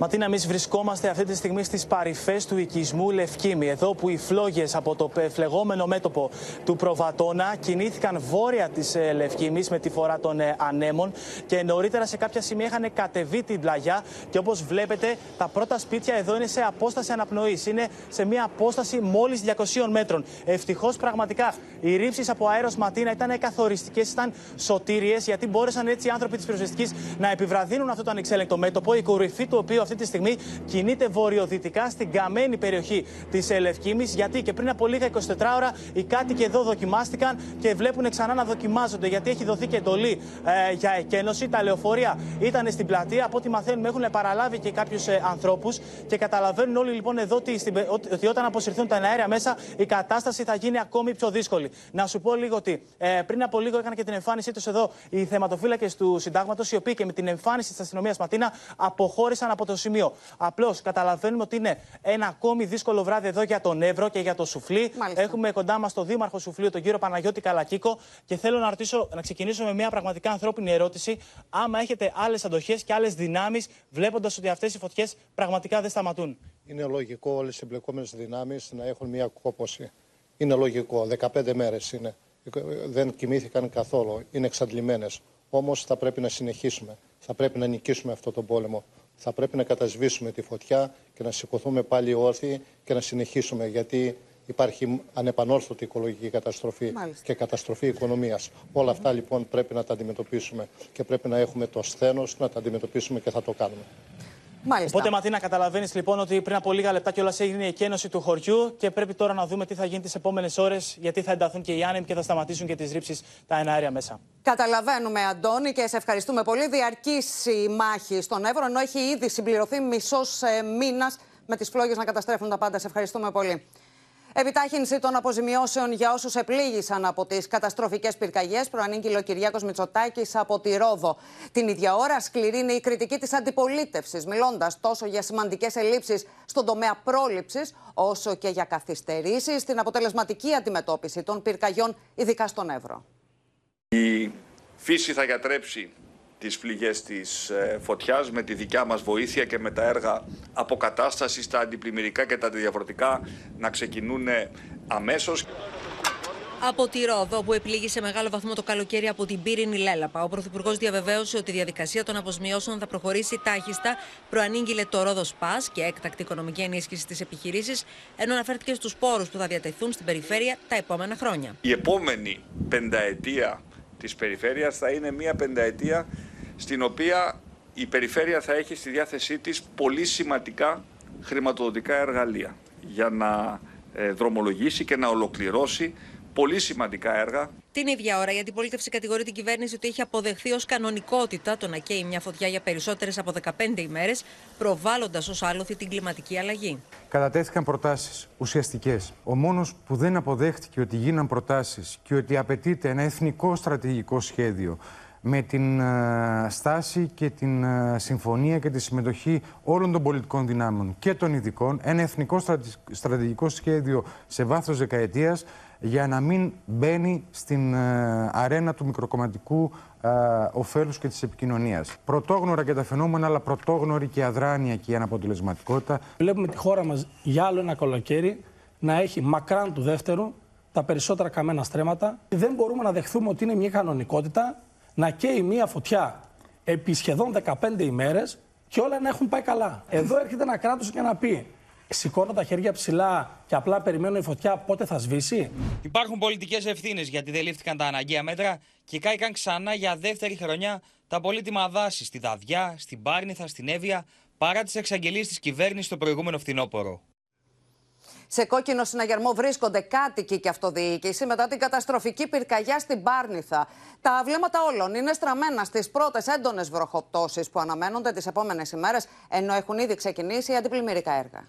Ματίνα, εμείς βρισκόμαστε αυτή τη στιγμή στις παρυφές του οικισμού Λευκήμη. Εδώ που οι φλόγες από το φλεγόμενο μέτωπο του Προβατώνα κινήθηκαν βόρεια της Λευκήμης με τη φορά των ανέμων και νωρίτερα σε κάποια σημεία είχαν κατεβεί την πλαγιά. Και όπως βλέπετε, τα πρώτα σπίτια εδώ είναι σε απόσταση αναπνοής. Είναι σε μια απόσταση μόλις 200 μέτρων. Ευτυχώς πραγματικά οι ρήψεις από αέρος Ματίνα ήταν καθοριστικές, ήταν σωτήριες, γιατί μπόρεσαν έτσι οι άνθρωποι της πυροσβεστικής να επιβραδύνουν αυτό το ανεξέλεγκτο μέτωπο, η κορυφή του οποίου αυτή τη στιγμή κινείται βορειοδυτικά στην καμένη περιοχή της Ελευκήμη. Γιατί και πριν από λίγα 24 ώρα οι κάτοικοι εδώ δοκιμάστηκαν και βλέπουν ξανά να δοκιμάζονται. Γιατί έχει δοθεί και εντολή ε, για εκένωση. Τα λεωφορεία ήταν στην πλατεία. Από ό,τι μαθαίνουμε, έχουν παραλάβει και κάποιους ε, ανθρώπους και καταλαβαίνουν όλοι λοιπόν εδώ ότι, στην, ότι όταν αποσυρθούν τα αέρια μέσα η κατάσταση θα γίνει ακόμη πιο δύσκολη. Να σου πω λίγο ότι ε, πριν από λίγο έκανα και την εμφάνισή τους εδώ οι θεματοφύλακες του Συντάγματος, οι οποίοι και με την εμφάνιση της αστυνομίας Ματίνα αποχώρησαν από το σημείο. Απλώς καταλαβαίνουμε ότι είναι ένα ακόμη δύσκολο βράδυ εδώ για τον Εύρο και για το Σουφλί. Μάλιστα. Έχουμε κοντά μας τον Δήμαρχο Σουφλίου, τον κύριο Παναγιώτη Καλακίκο. Και θέλω να, ρωτήσω, να ξεκινήσω με μια πραγματικά ανθρώπινη ερώτηση. Άμα έχετε άλλες αντοχές και άλλες δυνάμεις, βλέποντας ότι αυτές οι φωτιές πραγματικά δεν σταματούν. Είναι λογικό όλες οι εμπλεκόμενες δυνάμεις να έχουν μια κόποση. Είναι λογικό. 15 μέρες είναι. Δεν κοιμήθηκαν καθόλου. Είναι εξαντλημένες. Όμως θα πρέπει να συνεχίσουμε. Θα πρέπει να νικήσουμε αυτό τον πόλεμο. Θα πρέπει να κατασβήσουμε τη φωτιά και να σηκωθούμε πάλι όρθιοι και να συνεχίσουμε. Γιατί υπάρχει ανεπανόρθωτη οικολογική καταστροφή Μάλιστα. και καταστροφή οικονομίας. Όλα αυτά λοιπόν πρέπει να τα αντιμετωπίσουμε και πρέπει να έχουμε το σθένος να τα αντιμετωπίσουμε και θα το κάνουμε. Μάλιστα. Οπότε, Ματίνα, καταλαβαίνεις λοιπόν ότι πριν από λίγα λεπτά κιόλας έγινε η εκένωση του χωριού και πρέπει τώρα να δούμε τι θα γίνει τις επόμενες ώρες, γιατί θα ενταθούν και οι άνεμοι και θα σταματήσουν και τις ρήψεις τα εναέρια μέσα. Καταλαβαίνουμε, Αντώνη, και σε ευχαριστούμε πολύ. Διαρκής η μάχη στον Εύρο, ενώ έχει ήδη συμπληρωθεί μισός μήνας με τις φλόγες να καταστρέφουν τα πάντα. Σε ευχαριστούμε πολύ. Επιτάχυνση των αποζημιώσεων για όσους επλήγησαν από τις καταστροφικές πυρκαγιές προανήγγειλε ο Κυριάκος Μητσοτάκης από τη Ρόδο. Την ίδια ώρα, σκληρή είναι η κριτική της αντιπολίτευσης, μιλώντας τόσο για σημαντικές ελλείψεις στον τομέα πρόληψης, όσο και για καθυστερήσεις στην αποτελεσματική αντιμετώπιση των πυρκαγιών, ειδικά στον Εύρο. Η φύση θα γιατρέψει τις φληγές της ε, φωτιάς με τη δικιά μας βοήθεια και με τα έργα αποκατάστασης, τα αντιπλημμυρικά και τα αντιδιαβρωτικά να ξεκινούν αμέσως. Από τη Ρόδο, που επλήγει σε μεγάλο βαθμό το καλοκαίρι από την πύρινη Λέλαπα, ο Πρωθυπουργός διαβεβαίωσε ότι η διαδικασία των αποσμιώσεων θα προχωρήσει τάχιστα. Προανήγγειλε το Ρόδο ΣΠΑ και έκτακτη οικονομική ενίσχυση στι επιχειρήσει, ενώ αναφέρθηκε στους πόρους που θα διατεθούν στην περιφέρεια τα επόμενα χρόνια. Η επόμενη πενταετία της περιφέρειας θα είναι μια πενταετία στην οποία η περιφέρεια θα έχει στη διάθεσή της πολύ σημαντικά χρηματοδοτικά εργαλεία για να ε, δρομολογήσει και να ολοκληρώσει πολύ σημαντικά έργα. Την ίδια ώρα, η αντιπολίτευση κατηγορεί την κυβέρνηση ότι έχει αποδεχθεί ως κανονικότητα το να καίει μια φωτιά για περισσότερες από 15 ημέρες, προβάλλοντας ως άλοθη την κλιματική αλλαγή. Κατατέθηκαν προτάσεις ουσιαστικές. Ο μόνος που δεν αποδέχτηκε ότι γίναν προτάσεις και ότι απαιτείται ένα εθνικό στρατηγικό σχέδιο με την ε, στάση και την ε, συμφωνία και τη συμμετοχή όλων των πολιτικών δυνάμεων και των ειδικών, ένα εθνικό στρατηγικό σχέδιο σε βάθος δεκαετίας για να μην μπαίνει στην ε, αρένα του μικροκομματικού ε, ωφέλους και της επικοινωνίας. Πρωτόγνωρα και τα φαινόμενα, αλλά πρωτόγνωρη και αδράνεια και η αναποτελεσματικότητα. Βλέπουμε τη χώρα μας για άλλο ένα καλοκαίρι να έχει μακράν του δεύτερου τα περισσότερα καμένα στρέμματα. Δεν μπορούμε να δεχθούμε ότι είναι μια κανονικότητα να καίει μια φωτιά επί σχεδόν 15 ημέρες και όλα να έχουν πάει καλά. Εδώ έρχεται ένα κράτος και να πει σηκώνω τα χέρια ψηλά και απλά περιμένω η φωτιά πότε θα σβήσει. Υπάρχουν πολιτικές ευθύνες γιατί δεν λήφθηκαν τα αναγκαία μέτρα και κάηκαν ξανά για δεύτερη χρονιά τα πολύτιμα δάση στη Δαδιά, στην Πάρνηθα, στην Εύβοια, παρά τις εξαγγελίες της κυβέρνησης το προηγούμενο φθινόπωρο. Σε κόκκινο συναγερμό βρίσκονται κάτοικοι και αυτοδιοίκηση μετά την καταστροφική πυρκαγιά στην Πάρνηθα. Τα βλέμματα όλων είναι στραμμένα στις πρώτες έντονες βροχοπτώσεις που αναμένονται τις επόμενες ημέρες, ενώ έχουν ήδη ξεκινήσει οι αντιπλημμυρικά έργα.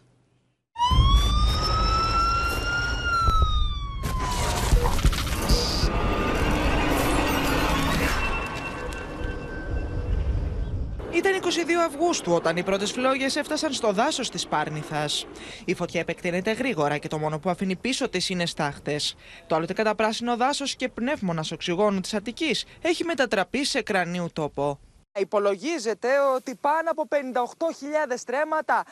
Ήταν 22 Αυγούστου όταν οι πρώτες φλόγες έφτασαν στο δάσος της Πάρνηθας. Η φωτιά επεκτείνεται γρήγορα και το μόνο που αφήνει πίσω της είναι στάχτες. Το άλλοτε καταπράσινο δάσος και πνεύμονας οξυγόνου της Αττικής έχει μετατραπεί σε κρανίου τόπο. Υπολογίζεται ότι πάνω από 58.000 στρέμματα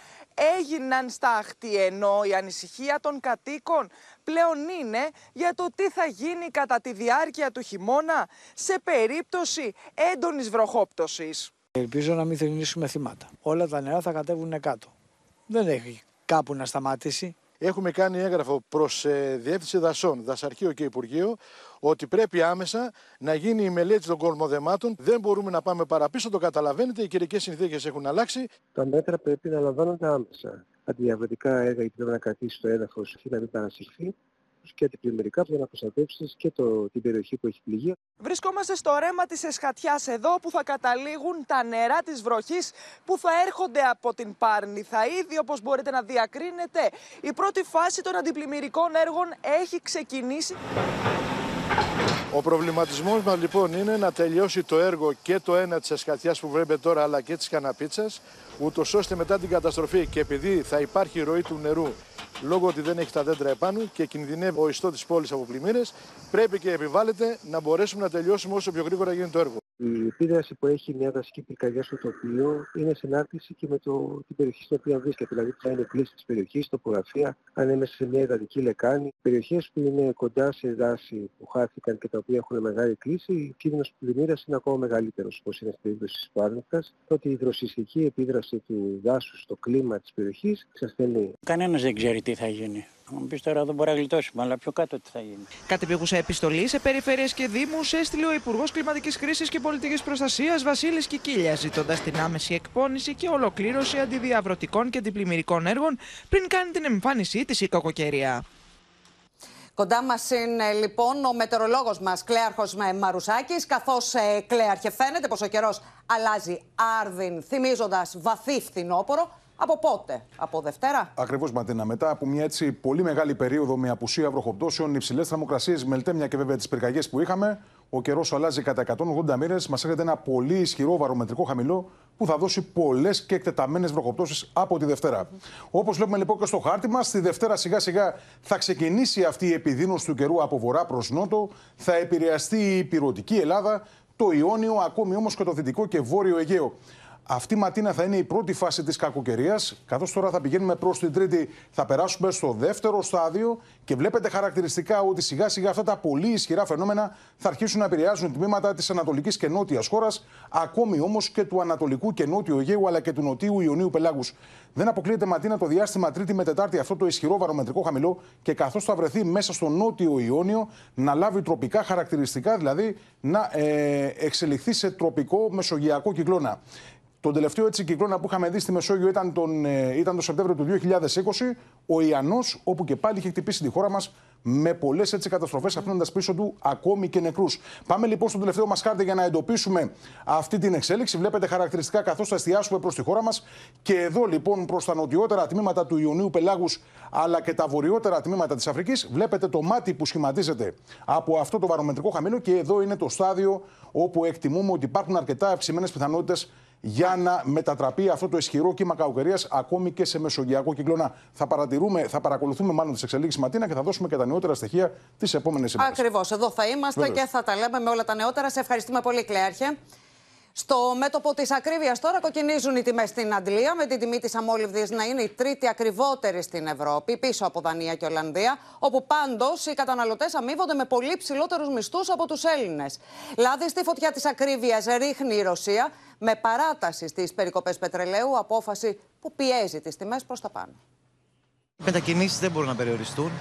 έγιναν στάχτη, ενώ η ανησυχία των κατοίκων πλέον είναι για το τι θα γίνει κατά τη διάρκεια του χειμώνα σε περίπτωση έντονης βροχόπτωσης. Ελπίζω να μην θρυνήσουμε θύματα. Όλα τα νερά θα κατέβουν κάτω. Δεν έχει κάπου να σταματήσει. Έχουμε κάνει έγγραφο προς ε, Διεύθυνση Δασών, Δασαρχείο και Υπουργείο ότι πρέπει άμεσα να γίνει η μελέτη των κολμοδεμάτων. Δεν μπορούμε να πάμε παραπίσω, το καταλαβαίνετε. Οι καιρικές συνθήκες έχουν αλλάξει. Τα μέτρα πρέπει να λαμβάνονται άμεσα. Αντιδιαβατικά έργα γιατί πρέπει να κρατήσει το έδαφος και να μην παρασυρθεί και αντιπλημμυρικά για να προστατεύσει και το, την περιοχή που έχει πληγεί. Βρισκόμαστε στο ρέμα της Εσχατιάς εδώ που θα καταλήγουν τα νερά της βροχής που θα έρχονται από την Πάρνηθα. Ήδη όπως μπορείτε να διακρίνετε η πρώτη φάση των αντιπλημμυρικών έργων έχει ξεκινήσει. Ο προβληματισμός μας λοιπόν είναι να τελειώσει το έργο και το ένα της Εσχατιά που βλέπετε τώρα, αλλά και της Καναπίτσας, ούτως ώστε μετά την καταστροφή και επειδή θα υπάρχει ροή του νερού λόγω ότι δεν έχει τα δέντρα επάνω και κινδυνεύει ο ιστό τη πόλης από πλημμύρες, πρέπει και επιβάλλεται να μπορέσουμε να τελειώσουμε όσο πιο γρήγορα γίνει το έργο. Η επίδραση που έχει μια δασική πυρκαγιά στο τοπίο είναι συνάρτηση και με το, την περιοχή στην οποία βρίσκεται. Δηλαδή, θα είναι πλήση της περιοχής, τοπογραφία, αν είναι μέσα σε μια υδατική λεκάνη. Περιοχές που είναι κοντά σε δάση που χάθηκαν και τα οποία έχουν μεγάλη κλίση, η κίνδυνος πλημμύρας είναι ακόμα μεγαλύτερος, όπως είναι στην περίπτωση της Πάρνηθα. Ότι η υδροσυστική επίδραση του δάσους στο κλίμα της περιοχής εξασθενεί. Κανένας δεν ξέρει τι θα γίνει. Θα μου πεις τώρα δεν μπορεί να γλιτώσουμε, αλλά πιο κάτω τι θα γίνει. Κατεπίγουσα επιστολή σε περιφέρειες και δήμους έστειλε ο Υπουργός Κλιματικής Κρίσης και Πολιτικής Προστασίας Βασίλης Κικίλια, ζητώντας την άμεση εκπόνηση και ολοκλήρωση αντιδιαβρωτικών και αντιπλημμυρικών έργων πριν κάνει την εμφάνισή της η κακοκαιρία. Κοντά μας είναι λοιπόν ο μετεωρολόγος μας, Κλέαρχος Μαρουσάκης. Καθώς, ε, Κλέαρχε, φαίνεται πως ο καιρός αλλάζει άρδιν, θυμίζοντας βαθύ φθινόπορο. Από πότε, από Δευτέρα; Ακριβώς, Ματίνα. Μετά από μια έτσι πολύ μεγάλη περίοδο με απουσία βροχοπτώσεων, υψηλές θερμοκρασίες, μελτέμια και βέβαια τις πυρκαγιέ που είχαμε, ο καιρός αλλάζει κατά 180 μοίρε. Μας έρχεται ένα πολύ ισχυρό βαρομετρικό χαμηλό που θα δώσει πολλές και εκτεταμένες βροχοπτώσεις από τη Δευτέρα. Όπως βλέπουμε λοιπόν και στο χάρτη μας, τη Δευτέρα σιγά σιγά θα ξεκινήσει αυτή η επιδείνωση του καιρού από βορρά προς νότο, θα επηρεαστεί η πυρωτική Ελλάδα, το Ιόνιο, ακόμη όμως και το δυτικό και βόρειο Αιγαίο. Αυτή η ματίνα θα είναι η πρώτη φάση της κακοκαιρίας. Καθώς τώρα θα πηγαίνουμε προς την τρίτη, θα περάσουμε στο δεύτερο στάδιο και βλέπετε χαρακτηριστικά ότι σιγά σιγά αυτά τα πολύ ισχυρά φαινόμενα θα αρχίσουν να επηρεάζουν τμήματα της Ανατολικής και Νότιας χώρας, ακόμη όμως και του Ανατολικού και Νότιου Αιγαίου αλλά και του Νοτίου Ιωνίου Πελάγους. Δεν αποκλείεται ματίνα το διάστημα Τρίτη με Τετάρτη αυτό το ισχυρό βαρομετρικό χαμηλό και καθώς θα βρεθεί μέσα στο Νότιο Ιόνιο να λάβει τροπικά χαρακτηριστικά, δηλαδή να ε, εξελιχθεί σε τροπικό μεσογειακό κυκλώνα. Τον τελευταίο έτσι κυκλώνα που είχαμε δει στη Μεσόγειο ήταν τον, ε, ήταν το Σεπτέμβριο του 2020, ο Ιαννός, όπου και πάλι είχε χτυπήσει τη χώρα μας με πολλές καταστροφές, αφήνοντας πίσω του ακόμη και νεκρούς. Πάμε λοιπόν στο τελευταίο μας χάρτη για να εντοπίσουμε αυτή την εξέλιξη. Βλέπετε χαρακτηριστικά καθώς θα εστιάσουμε προς τη χώρα μας. Και εδώ λοιπόν προς τα νοτιότερα τμήματα του Ιωνίου Πελάγους αλλά και τα βορειότερα τμήματα της Αφρικής, βλέπετε το μάτι που σχηματίζεται από αυτό το βαρομετρικό χαμηλό. Και εδώ είναι το στάδιο όπου εκτιμούμε ότι υπάρχουν αρκετά αυξημένες πιθανότητες για να μετατραπεί αυτό το ισχυρό κύμα κακοκαιρίας ακόμη και σε μεσογειακό κυκλώνα. Θα, παρατηρούμε, θα παρακολουθούμε μάλλον τις εξελίξεις Ματίνα και θα δώσουμε και τα νεότερα στοιχεία τις επόμενες ημέρες. Ακριβώς. Εδώ θα είμαστε και θα τα λέμε με όλα τα νεότερα. Σε ευχαριστούμε πολύ, Κλέαρχε. Στο μέτωπο της ακρίβειας τώρα κοκκινίζουν οι τιμές στην Αντλία, με την τιμή της αμόλυβδης να είναι η τρίτη ακριβότερη στην Ευρώπη, πίσω από Δανία και Ολλανδία, όπου πάντως οι καταναλωτές αμείβονται με πολύ ψηλότερους μισθούς από τους Έλληνες. Λάδι στη φωτιά της ακρίβειας ρίχνει η Ρωσία, με παράταση στις περικοπές πετρελαίου, απόφαση που πιέζει τις τιμές προς τα πάνω. Οι μετακινήσεις δεν μπορούν να περιοριστούν,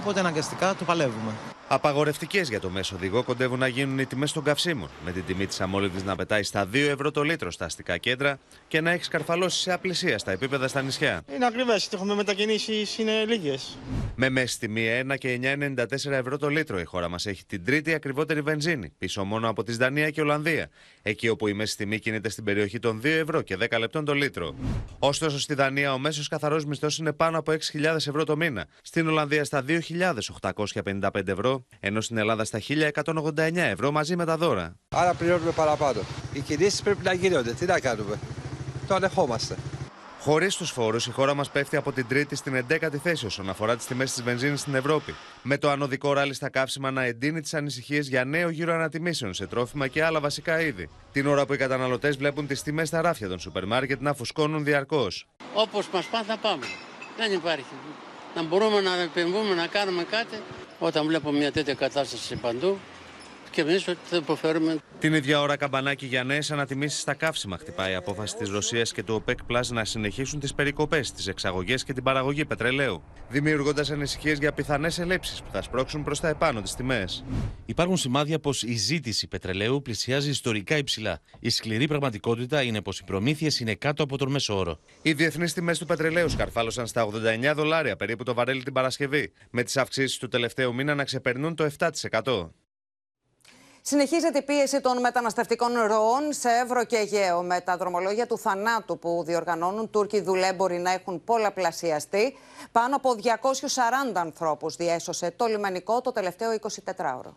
οπότε αναγκαστικά το παλεύουμε. Απαγορευτικές για το μέσο οδηγό κοντεύουν να γίνουν οι τιμές των καυσίμων, με την τιμή της αμόλυβδη να πετάει στα 2 ευρώ το λίτρο στα αστικά κέντρα και να έχει σκαρφαλώσει σε απλησία στα επίπεδα στα νησιά. Είναι ακριβές, έχουμε μετακινήσει, είναι λίγες. Με μέση τιμή 1 και 9,94 ευρώ το λίτρο, η χώρα μας έχει την τρίτη ακριβότερη βενζίνη, πίσω μόνο από τη Δανία και Ολλανδία, εκεί όπου η μέση τιμή κινείται στην περιοχή των 2 ευρώ και 10 λεπτών το λίτρο. Ωστόσο, στη Δανία ο μέσος καθαρός μισθός είναι πάνω από 6.000 ευρώ το μήνα, στην Ολλανδία στα 2.855 ευρώ ενώ στην Ελλάδα στα 1.189 ευρώ μαζί με τα δώρα. Άρα πληρώνουμε παραπάνω. Οι κινήσεις πρέπει να γίνονται. Τι να κάνουμε; Το ανεχόμαστε. Χωρίς τους φόρους, η χώρα μας πέφτει από την τρίτη στην 11η θέση όσον αφορά τις τιμές της βενζίνης στην Ευρώπη. Με το ανωδικό ράλι στα καύσιμα να εντείνει τις ανησυχίες για νέο γύρο ανατιμήσεων σε τρόφιμα και άλλα βασικά είδη. Την ώρα που οι καταναλωτές βλέπουν τις τιμές στα ράφια των σούπερ μάρκετ να φουσκώνουν διαρκώς. Όπως μας πάνε, θα πάμε. Δεν υπάρχει. Να μπορούμε να επεμβούμε, να κάνουμε κάτι. Όταν βλέπω μια τέτοια κατάσταση παντού, και εμείς ότι θα υποφέρουμε. Την ίδια ώρα, καμπανάκι για νέε ανατιμήσεις στα καύσιμα χτυπάει η απόφαση της Ρωσίας και του ΟΠΕΚ Plus να συνεχίσουν τις περικοπές, τις εξαγωγές και την παραγωγή πετρελαίου, δημιουργώντας ανησυχίες για πιθανές ελλείψεις που θα σπρώξουν προς τα επάνω τις τιμές. Υπάρχουν σημάδια πως η ζήτηση πετρελαίου πλησιάζει ιστορικά υψηλά. Η σκληρή πραγματικότητα είναι πως οι προμήθειες είναι κάτω από τον μέσο όρο. Οι διεθνείς τιμές του πετρελαίου σκαρφάλωσαν στα 89 δολάρια περίπου το βαρέλι την Παρασκευή, με τις αυξήσεις του τελευταίου μήνα να ξεπερνούν το 7%. Συνεχίζεται η πίεση των μεταναστευτικών ροών σε Εύρο και Αιγαίο. Με τα δρομολόγια του θανάτου που διοργανώνουν, Τούρκοι δουλέμποροι να έχουν πολλαπλασιαστεί. Πάνω από 240 ανθρώπους διέσωσε το λιμενικό το τελευταίο 24ωρο.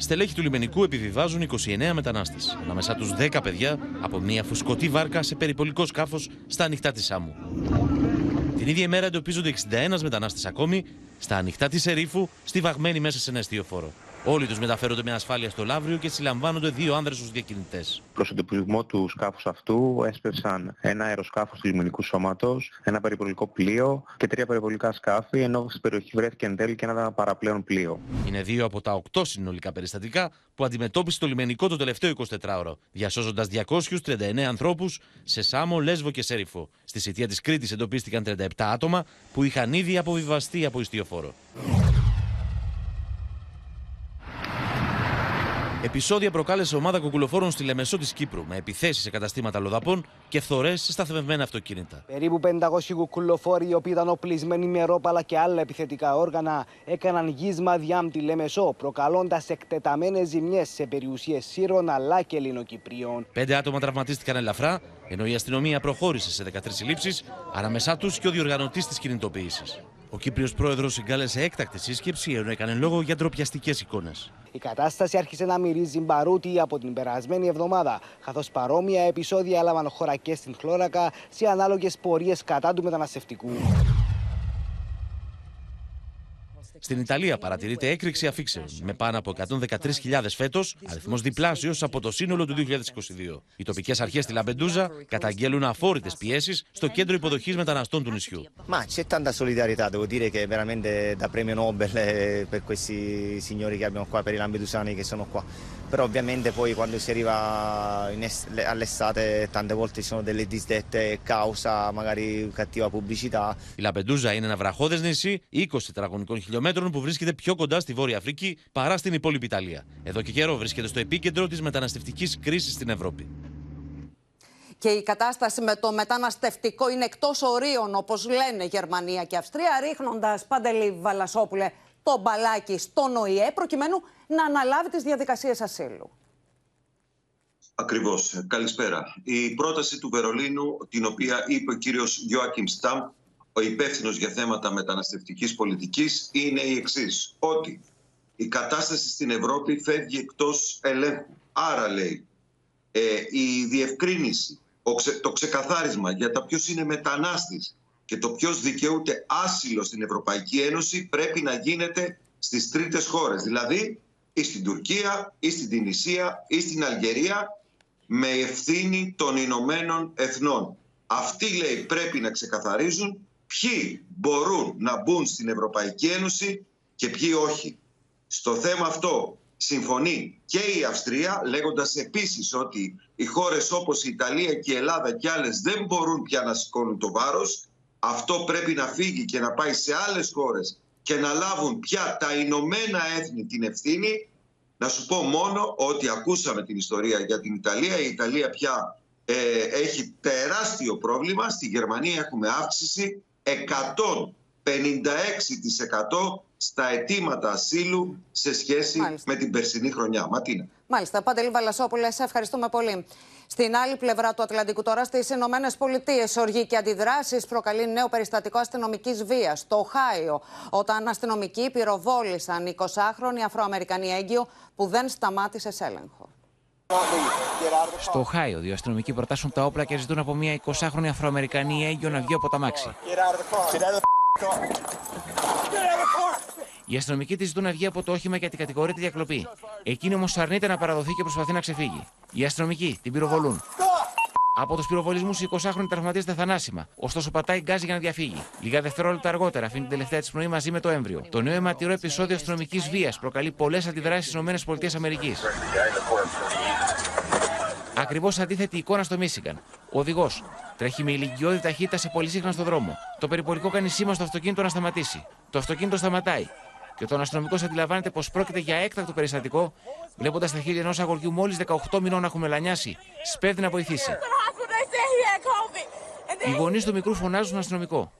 Στελέχη του λιμενικού επιβιβάζουν 29 μετανάστες. Ανάμεσά τους 10 παιδιά από μια φουσκωτή βάρκα σε περιπολικό σκάφος στα ανοιχτά της Σάμου. Την ίδια ημέρα εντοπίζονται 61 μετανάστες ακόμη στα ανοιχτά της Ερήφου, στιβαγμένοι μέσα σε ένα αστείο φόρο. Όλοι τους μεταφέρονται με ασφάλεια στο Λαύριο και συλλαμβάνονται δύο άνδρες ως διακινητές. Προς εντοπισμό του σκάφους αυτού έσπευσαν ένα αεροσκάφος του λιμενικού σώματος, ένα περιπολικό πλοίο και τρία περιπολικά σκάφη, ενώ στην περιοχή βρέθηκε εν τέλει και ένα παραπλέον πλοίο. Είναι δύο από τα οκτώ συνολικά περιστατικά που αντιμετώπισε το λιμενικό το τελευταίο 24ωρο, διασώζοντας 239 ανθρώπους σε Σάμο, Λέσβο και Σέριφο. Στη σιτία της Κρήτης εντοπίστηκαν 37 άτομα που είχαν ήδη αποβιβαστεί από ιστιοφόρο. Επισόδια προκάλεσε ομάδα κουκουλοφόρων στη Λεμεσό της Κύπρου με επιθέσεις σε καταστήματα λοδαπών και φθορέ σε σταθμευμένα αυτοκίνητα. Περίπου 500 κουκουλοφόροι, οι οποίοι ήταν οπλισμένοι με ρόπαλα και άλλα επιθετικά όργανα, έκαναν γύσμα διάμ τη Λεμεσό, προκαλώντας εκτεταμένες ζημιές σε περιουσίες Σύρων αλλά και Ελληνοκυπρίων. Πέντε άτομα τραυματίστηκαν ελαφρά, ενώ η αστυνομία προχώρησε σε 13 συλλήψεις, ανάμεσά τους και ο διοργανωτής της κινητοποίησης. Ο Κύπριος πρόεδρος συγκάλεσε έκτακτη σύσκεψη ενώ έκανε λόγο για ντροπιαστικές εικόνες. Η κατάσταση άρχισε να μυρίζει μπαρούτι από την περασμένη εβδομάδα, καθώς παρόμοια επεισόδια έλαβαν χώρα και στην Χλώρακα σε ανάλογες πορείες κατά του μεταναστευτικού. Στην Ιταλία παρατηρείται έκρηξη αφήξεων με πάνω από 113.000 φέτος, αριθμός διπλάσιος από το σύνολο του 2022. Οι τοπικές αρχές στη Λαμπεντούζα καταγγέλουν αφόρητες πιέσεις στο κέντρο υποδοχής μεταναστών του νησιού. Ma c'è tanta solidarietà, devo dire che è veramente da premio Nobel eh, per questi signori che abbiamo qua, per i lambedusani che sono qua. Però ovviamente poi quando si arriva in es- all'estate tante volte ci sono delle disdette causa magari cattiva pubblicità. Η Λαμπεντούζα είναι ένα βραχώδες νησί 20 τετραγωνικών χιλιόμετρων που βρίσκεται πιο κοντά στη Βόρεια Αφρική παρά στην υπόλοιπη Ιταλία. Εδώ και καιρό βρίσκεται στο επίκεντρο της μεταναστευτικής κρίσης στην Ευρώπη. Και η κατάσταση με το μεταναστευτικό είναι εκτός ορίων, όπως λένε Γερμανία και Αυστρία, ρίχνοντας Παντελή Βαλασόπουλε το μπαλάκι στον ΟΗΕ, προκειμένου να αναλάβει τις διαδικασίες ασύλου. Ακριβώς. Καλησπέρα. Η πρόταση του Βερολίνου, την οποία είπε ο κύριος Γιώακιμ Στάμπ, ο υπεύθυνος για θέματα μεταναστευτικής πολιτικής, είναι η εξής. Ότι η κατάσταση στην Ευρώπη φεύγει εκτός ελέγχου. Άρα, λέει, ε, η διευκρίνηση, ο ξε- το ξεκαθάρισμα για τα ποιος είναι μετανάστης και το ποιος δικαιούται άσυλο στην Ευρωπαϊκή Ένωση πρέπει να γίνεται στις τρίτες χώρες. Δηλαδή, ή στην Τουρκία, ή στην Τινησία, ή στην Αλγερία, με ευθύνη των Ηνωμένων Εθνών. Αυτοί, λέει, πρέπει να ξεκαθαρίζουν ποιοι μπορούν να μπουν στην Ευρωπαϊκή Ένωση και ποιοι όχι. Στο θέμα αυτό συμφωνεί και η Αυστρία, λέγοντας επίσης ότι οι χώρες όπως η Ιταλία και η Ελλάδα και άλλες δεν μπορούν πια να σηκώνουν το βάρος. Αυτό πρέπει να φύγει και να πάει σε άλλες χώρες και να λάβουν πια τα Ηνωμένα Έθνη την ευθύνη. Να σου πω μόνο ότι ακούσαμε την ιστορία για την Ιταλία. Η Ιταλία πια ε, έχει τεράστιο πρόβλημα. Στη Γερμανία έχουμε αύξηση 156% στα αιτήματα ασύλου σε σχέση Μάλιστα. με την περσινή χρονιά. Ματίνα. Μάλιστα, Παντελή Βαλασόπουλε, σε ευχαριστούμε πολύ. Στην άλλη πλευρά του Ατλαντικού, τώρα στις Ηνωμένες Πολιτείες, οργή και αντιδράσεις προκαλεί νέο περιστατικό αστυνομικής βίας στο Οχάιο, όταν αστυνομικοί πυροβόλησαν 20χρονη Αφροαμερικανή έγκυο που δεν σταμάτησε σε έλεγχο. Στο Οχάιο, δύο αστυνομικοί προτάσουν τα όπλα και ζητούν από μια 20χρονη Αφροαμερικανή έγκυο να βγει από τα μάξι. Οι αστυνομικοί τη ζητούν να βγει από το όχημα γιατί κατηγορείται διακλοπή. Εκείνη όμως αρνείται να παραδοθεί και προσπαθεί να ξεφύγει. Οι αστυνομικοί την πυροβολούν. Από τους πυροβολισμούς, η 20χρονη τραυματίζεται θανάσιμα. Ωστόσο, πατάει γκάζι για να διαφύγει. Λίγα δευτερόλεπτα αργότερα αφήνει την τελευταία της πνοή μαζί με το έμβριο. Το νέο αιματηρό επεισόδιο αστυνομικής βίας προκαλεί πολλές αντιδράσεις στις ΗΠΑ. Ακριβώς αντίθετη εικόνα στο Μίσιγκαν. Ο οδηγός τρέχει με ηλικιώδη ταχύτητα σε πολυσύχνα στο δρόμο. Το περιπολικό κάνει σήμα στο αυτοκίνητο να σταματήσει. Το αυτοκίνητο σταματάει. Και όταν ο αστυνομικός αντιλαμβάνεται πως πρόκειται για έκτακτο περιστατικό, βλέποντας τα χείλη ενός αγοριού μόλις 18 μηνών να έχουν μελανιάσει, σπέβδει να βοηθήσει. Οι γονείς του μικρού φωνάζουν στον αστυνομικό.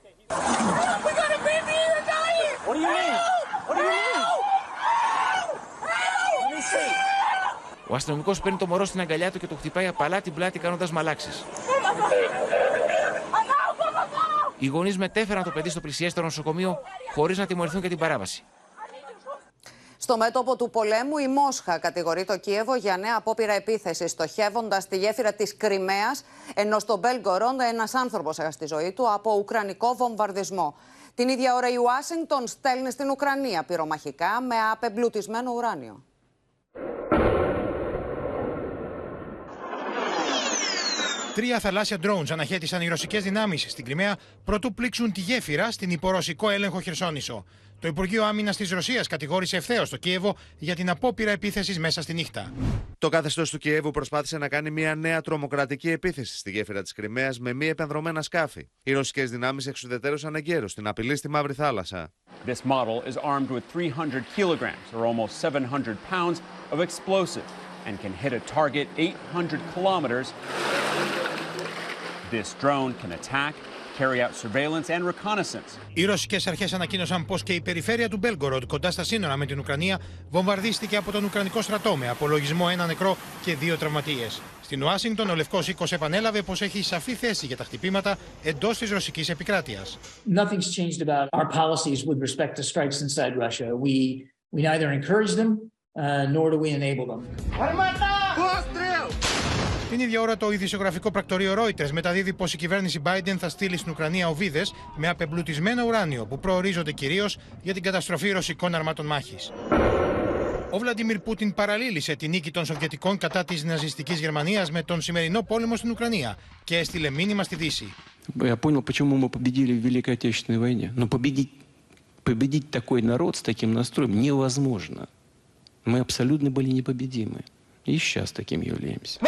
Ο αστυνομικός παίρνει το μωρό στην αγκαλιά του και το χτυπάει απαλά την πλάτη κάνοντας μαλάξεις. Οι γονείς μετέφεραν το παιδί στο πλησιέστερο νοσοκομείο χωρίς να τιμωρηθούν για την παράβαση. Στο μέτωπο του πολέμου, η Μόσχα κατηγορεί το Κίεβο για νέα απόπειρα επίθεσης, στοχεύοντας τη γέφυρα της Κρυμαίας, ενώ στο Μπέλγκορον ένας άνθρωπος έχασε τη ζωή του από ουκρανικό βομβαρδισμό. Την ίδια ώρα η Ουάσιγκτον στέλνει στην Ουκρανία πυρομαχικά με απεμπλουτισμένο ουράνιο. Τρία θαλάσσια drones αναχέτησαν οι ρωσικές δυνάμεις στην Κρυμαία προτού πλήξουν τη γέφυρα στην υπορωσικό έλεγχο Χερσόνησο. Το Υπουργείο Άμυνας της Ρωσίας κατηγόρησε ευθέως το Κίεβο για την απόπειρα επίθεσης μέσα στη νύχτα. Το καθεστώς του Κιέβου προσπάθησε να κάνει μια νέα τρομοκρατική επίθεση στη γέφυρα της Κρυμαίας με μη επανδρομένα σκάφη. Οι ρωσικές δυνάμεις εξουδετερώσαν εγκαίρως την απειλή στη Μαύρη Θάλασσα. This model is armed with 300 kilograms, or almost 700 pounds, of explosive and can hit a target 800 kilometers. This drone can attack, carry out surveillance and reconnaissance. Οι ρωσικές αρχές ανακοίνωσαν πως και η περιφέρεια του Μπέλγκοροντ, κοντά στα σύνορα με την Ουκρανία, βομβαρδίστηκε από τον Ουκρανικό στρατό με απολογισμό ένα νεκρό και δύο τραυματίες. Στην Ουάσιγκτον, ο Λευκός Οίκος επανέλαβε πως έχει σαφή θέση για τα χτυπήματα εντός της ρωσικής επικράτειας. Nothing's changed about our policies with respect to strikes inside Russia. We we neither encourage them uh, nor do we enable them. Την ίδια ώρα, το ειδησιογραφικό πρακτορείο Reuters μεταδίδει πω η κυβέρνηση Biden θα στείλει στην Ουκρανία οβίδε με απεμπλουτισμένο ουράνιο που προορίζονται κυρίω για την καταστροφή ρωσικών αρμάτων μάχη. Ο Βλαντιμίρ Πούτιν παραλήλησε τη νίκη των Σοβιετικών κατά τη ναζιστική Γερμανία με τον σημερινό πόλεμο στην Ουκρανία και έστειλε μήνυμα στη Δύση. Я понял, почему мы победили в Великой Отечественной войне. Но победить, победить такой народ с таким настроем невозможно. Мы абсолютно были непобедимы. И сейчас таким являемся.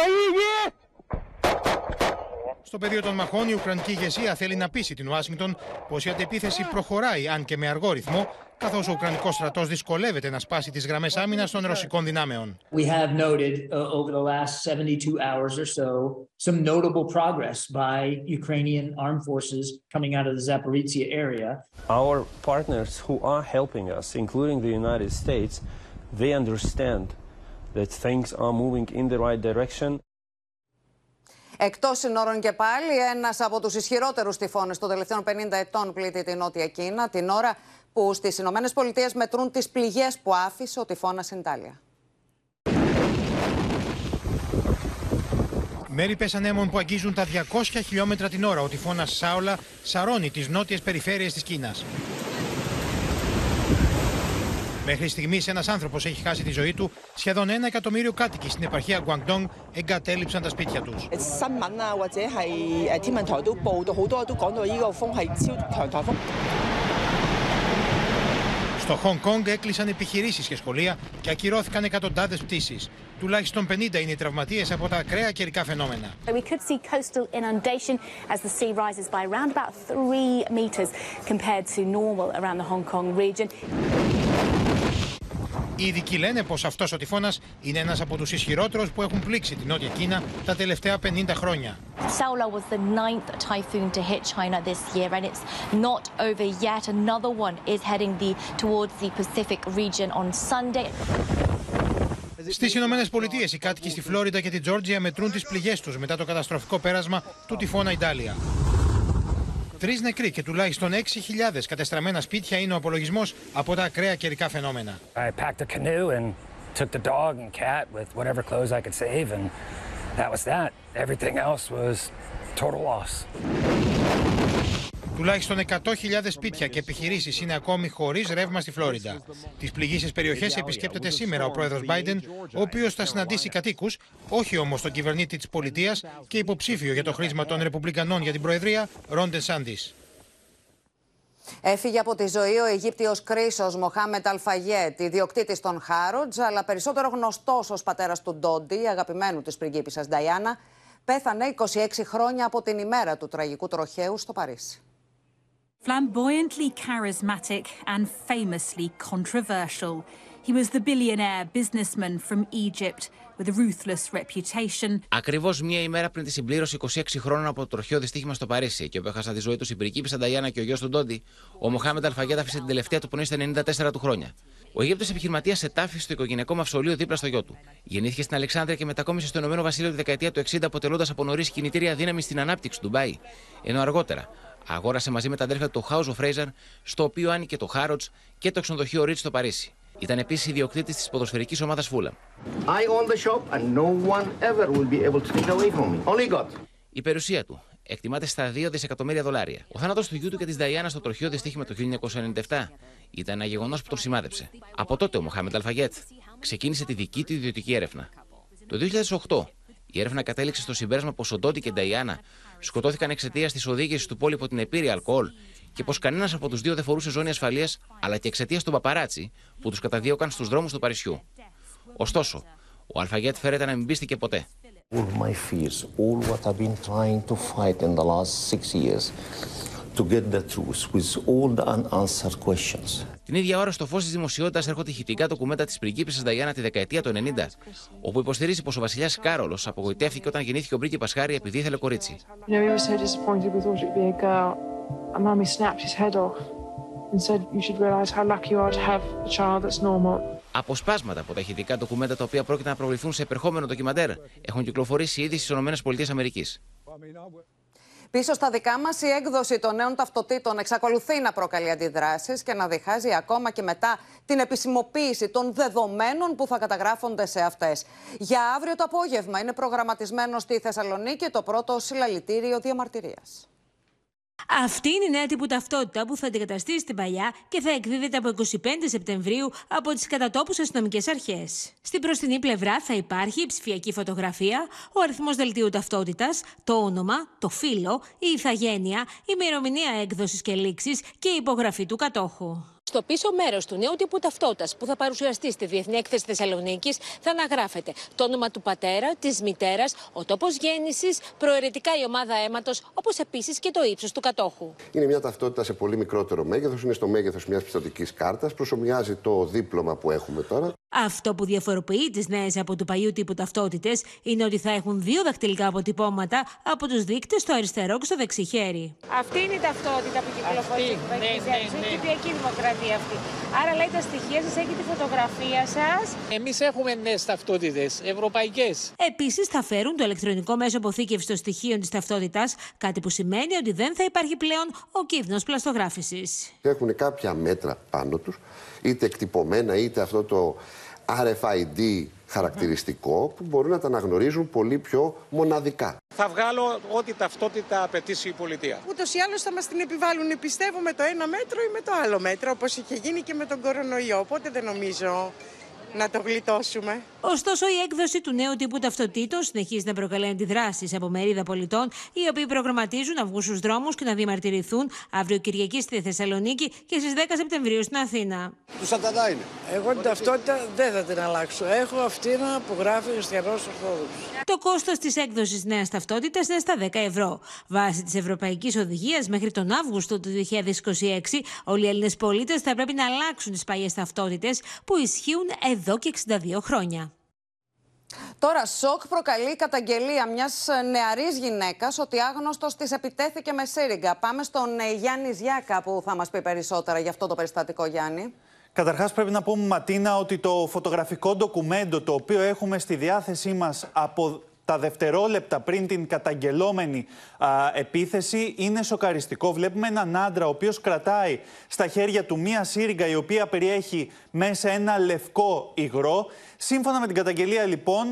Στο πεδίο των μαχών, η Ουκρανική ηγεσία θέλει να πείσει την Ουάσιγκτον πω η αντεπίθεση προχωράει, αν και με αργό ρυθμό, καθώ ο Ουκρανικό στρατό δυσκολεύεται να σπάσει τι γραμμέ άμυνα των ρωσικών δυνάμεων. We have noted uh, over the last 72 hours or so some notable progress by Ukrainian armed forces coming out of the Zaporizhia area. Our partners who are helping us, including the United States, they understand that things are moving in the right direction. Εκτός συνόρων και πάλι, ένας από τους ισχυρότερους τυφώνες των τελευταίων 50 ετών πλήττει την Νότια Κίνα, την ώρα που στις Ηνωμένες Πολιτείες μετρούν τις πληγές που άφησε ο τυφώνας Ιντάλια. Μέρη πεσανέμων που αγγίζουν τα 200 χιλιόμετρα την ώρα. Ο τυφώνας Σάολα σαρώνει τις νότιες περιφέρειες της Κίνας. Μέχρι στιγμής, ένας άνθρωπος έχει χάσει τη ζωή του. Σχεδόν ένα εκατομμύριο κάτοικοι στην επαρχία Γκουαγκτόνγκ εγκατέλειψαν τα σπίτια τους. Στο Χονγκ Κόνγκ έκλεισαν επιχειρήσεις και σχολεία και ακυρώθηκαν εκατοντάδες πτήσεις. Τουλάχιστον 50 είναι οι τραυματίες από τα ακραία καιρικά φαινόμενα. We could see coastal inundation as the sea rises by around about 3 meters compared to normal around the Hong Kong region. Οι ειδικοί λένε πως αυτός ο τυφώνας είναι ένας από τους ισχυρότερους που έχουν πλήξει την Νότια Κίνα τα τελευταία 50 χρόνια. Saola was the ninth typhoon to hit China this year, and it's not over yet. Another one is heading the, towards the Pacific region on Sunday. Στις Ηνωμένες Πολιτείες, οι κάτοικοι στη Φλόριντα και την Τζόρτζια μετρούν τις πληγές τους μετά το καταστροφικό πέρασμα του τυφώνα Ιντάλια. Τρει νεκροί και τουλάχιστον 6.000 κατεστραμμένα σπίτια είναι ο απολογισμό από τα ακραία καιρικά φαινόμενα. I packed a canoe and took the dog and cat with whatever clothes I could save, and that was that. Everything else was total loss. Τουλάχιστον 100.000 σπίτια και επιχειρήσεις είναι ακόμη χωρίς ρεύμα στη Φλόριντα. Τις πληγήσεις περιοχές επισκέπτεται σήμερα ο πρόεδρος Biden, ο οποίος θα συναντήσει κατοίκους, όχι όμως τον κυβερνήτη της πολιτείας και υποψήφιο για το χρήσμα των Ρεπουμπλικανών για την Προεδρία, Ρόντε Σάντι. Έφυγε από τη ζωή ο Αιγύπτιος κρίσος Μοχάμετ Αλφαγέτ, ιδιοκτήτης των Χάροτζ, αλλά περισσότερο γνωστός ως πατέρας του Ντόντι, αγαπημένου της πριγκίπισσας Νταϊάννα, πέθανε 26 χρόνια από την ημέρα του τραγικού τροχαίου στο Παρίσι. Flamboyantly charismatic and famously controversial, he was the billionaire businessman from Egypt with a ruthless reputation. Ακριβώς μία ημέρα πριν τη συμπλήρωση 26 χρόνων από το τροχαίο δυστύχημα στο Παρίσι και όπου έχασαν τη ζωή του η πριγκίπισσα Νταϊάννα και ο γιος του Ντόντι, ο Μοχάμεντ Αλφαγέτ άφησε την τελευταία του πνοή στα 94 του χρόνια. Ο Αιγύπτος επιχειρηματίας ετάφη στο οικογενειακό μαυσολείο δίπλα στο γιο του. Γεννήθηκε στην Αλεξάνδρεια και μετακόμισε στο Ηνωμένο Βασίλειο τη δεκαετία του 60, αποτελώντας από νωρίς κινητήρια δύναμη στην ανάπτυξη του Ντουμπάι. Ενώ αργότερα αγόρασε μαζί με τα αδέρφια του το House of Fraser, στο οποίο άνοιγε το Harrods και το ξενοδοχείο Ritz στο Παρίσι. Ήταν επίσης ιδιοκτήτης της ποδοσφαιρικής ομάδας Φούλαμ. I own the shop and no one ever will be able to take it away from me. Only God. Η περιουσία του εκτιμάται στα 2 δισεκατομμύρια δολάρια. Ο θάνατος του γιού του και της Νταϊάννα στο τροχείο δυστύχημα το 1997 ήταν ένα γεγονός που τον σημάδεψε. Από τότε ο Μοχάμεντ Αλφαγέτ ξεκίνησε τη δική του ιδιωτική έρευνα. Το 2008 η έρευνα κατέληξε στο συμπέρασμα πως ο Ντόντι και η Νταϊάννα σκοτώθηκαν εξαιτίας της οδήγησης του πόλη από την επίρρεια αλκοόλ και πως κανένας από τους δύο δεν φορούσε ζώνη ασφαλείας, αλλά και εξαιτίας των παπαράτσι που τους καταδίωκαν στους δρόμους του Παρισιού. Ωστόσο, ο Αλφαγέτ φέρεται να μην πίστηκε ποτέ. All my fears, all what I've been trying to fight in the last six years to get the truth with all the unanswered questions. Την ίδια ώρα, στο φως της δημοσιότητας έρχονται ηχητικά ντοκουμέντα της πριγκίπισσας Νταϊάννα τη δεκαετία του 90, όπου υποστηρίζει πως ο βασιλιάς Κάρολος απογοητεύτηκε όταν γεννήθηκε ο πρίγκιπα Χάρη επειδή ήθελε κορίτσι. You know, we were so disappointed we thought it'd be a girl. And mummy snapped his head off and said, you should realize how lucky you are to have a child that's normal. Αποσπάσματα από τα ηχητικά ντοκουμέντα τα οποία πρόκειται να προβληθούν σε επερχόμενο ντοκιμαντέρ έχουν κυκλοφορήσει ήδη στις ΗΠΑ. Πίσω στα δικά μας, η έκδοση των νέων ταυτοτήτων εξακολουθεί να προκαλεί αντιδράσεις και να διχάζει ακόμα και μετά την επισημοποίηση των δεδομένων που θα καταγράφονται σε αυτές. Για αύριο το απόγευμα είναι προγραμματισμένο στη Θεσσαλονίκη το πρώτο συλλαλητήριο διαμαρτυρίας. Αυτή είναι η νέα τύπου ταυτότητα που θα αντικαταστήσει την παλιά και θα εκδίδεται από 25 Σεπτεμβρίου από τις κατατόπους αστυνομικές αρχές. Στην μπροστινή πλευρά θα υπάρχει η ψηφιακή φωτογραφία, ο αριθμός δελτίου ταυτότητας, το όνομα, το φύλλο, η ηθαγένεια, η ημερομηνία έκδοσης και λήξης και η υπογραφή του κατόχου. Στο πίσω μέρος του νέου τύπου ταυτότητας που θα παρουσιαστεί στη Διεθνή Έκθεση Θεσσαλονίκης θα αναγράφεται το όνομα του πατέρα, της μητέρας, ο τόπος γέννησης, προαιρετικά η ομάδα αίματος, όπως επίσης και το ύψος του κατόχου. Είναι μια ταυτότητα σε πολύ μικρότερο μέγεθος, είναι στο μέγεθος μιας πιστοτικής κάρτας, προσωμιάζει το δίπλωμα που έχουμε τώρα. Αυτό που διαφοροποιεί τις νέες από του παλιού τύπου ταυτότητες είναι ότι θα έχουν δύο δαχτυλικά αποτυπώματα από τους δείκτες στο αριστερό και στο δεξί χέρι. Αυτή είναι η ταυτότητα που κυκλοφορεί στην Ευρωπαϊκή Ένωση. Είναι Κυπριακή Δημοκρατία αυτή. Άρα λέει τα στοιχεία σας, έχει τη φωτογραφία σας. Εμείς έχουμε νέες ταυτότητες, ευρωπαϊκές. Επίσης, θα φέρουν το ηλεκτρονικό μέσο αποθήκευσης των στοιχείων της ταυτότητας, κάτι που σημαίνει ότι δεν θα υπάρχει πλέον ο κίνδυνο πλαστογράφησης. Έχουν κάποια μέτρα πάνω τους, είτε εκτυπωμένα είτε αυτό το RFID χαρακτηριστικό που μπορούν να τα αναγνωρίζουν πολύ πιο μοναδικά. Θα βγάλω ό,τι ταυτότητα απαιτήσει η πολιτεία. Ούτως ή άλλως θα μας την επιβάλλουν, πιστεύω, με το ένα μέτρο ή με το άλλο μέτρο, όπως είχε γίνει και με τον κορονοϊό. Οπότε δεν νομίζω να το γλιτώσουμε. Ωστόσο, η έκδοση του νέου τύπου ταυτοτήτων συνεχίζει να προκαλεί αντιδράσεις από μερίδα πολιτών, οι οποίοι προγραμματίζουν να βγουν στου δρόμους και να διαμαρτυρηθούν αύριο Κυριακή στη Θεσσαλονίκη και στις 10 Σεπτεμβρίου στην Αθήνα. Του Σαντανά είναι. Εγώ την ταυτότητα δεν θα την αλλάξω. Έχω αυτήν που γράφει Χριστιανός Ορθόδοξος. Το κόστος της έκδοσης νέας ταυτότητας είναι στα 10 ευρώ. Βάσει της Ευρωπαϊκής Οδηγίας, μέχρι τον Αύγουστο του 2026, όλοι οι Έλληνες πολίτες θα πρέπει να αλλάξουν τις παλιές ταυτότητες που ισχύουν εδώ και 62 χρόνια. Τώρα, σοκ προκαλεί η καταγγελία μιας νεαρής γυναίκας ότι άγνωστος της επιτέθηκε με σύριγγα. Πάμε στον ε, Γιάννη Ζιάκα που θα μας πει περισσότερα για αυτό το περιστατικό, Γιάννη. Καταρχάς, πρέπει να πούμε, Ματίνα, ότι το φωτογραφικό ντοκουμέντο το οποίο έχουμε στη διάθεσή μας από τα δευτερόλεπτα πριν την καταγγελόμενη α, επίθεση είναι σοκαριστικό. Βλέπουμε έναν άντρα ο οποίος κρατάει στα χέρια του μία σύριγγα η οποία περιέχει μέσα ένα λευκό υγρό. Σύμφωνα με την καταγγελία, λοιπόν,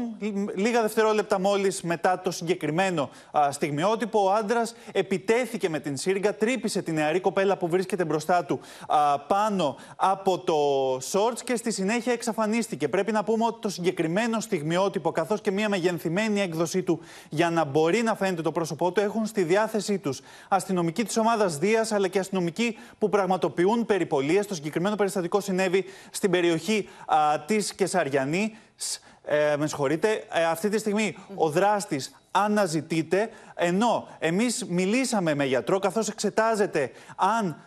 λίγα δευτερόλεπτα μόλις μετά το συγκεκριμένο α, στιγμιότυπο, ο άντρας επιτέθηκε με την σύριγγα, τρύπησε την νεαρή κοπέλα που βρίσκεται μπροστά του α, πάνω από το σόρτ και στη συνέχεια εξαφανίστηκε. Πρέπει να πούμε ότι το συγκεκριμένο στιγμιότυπο, καθώς και μια μεγεθυμένη έκδοσή του για να μπορεί να φαίνεται το πρόσωπό του, έχουν στη διάθεσή τους αστυνομικοί της ομάδας Δίας αλλά και αστυνομικοί που πραγματοποιούν περιπολίες. Το συγκεκριμένο περιστατικό συνέβη στην περιοχή της Καισαριανής. Ε, με συγχωρείτε, ε, αυτή τη στιγμή ο δράστης αναζητείται, ενώ εμείς μιλήσαμε με γιατρό καθώς εξετάζεται αν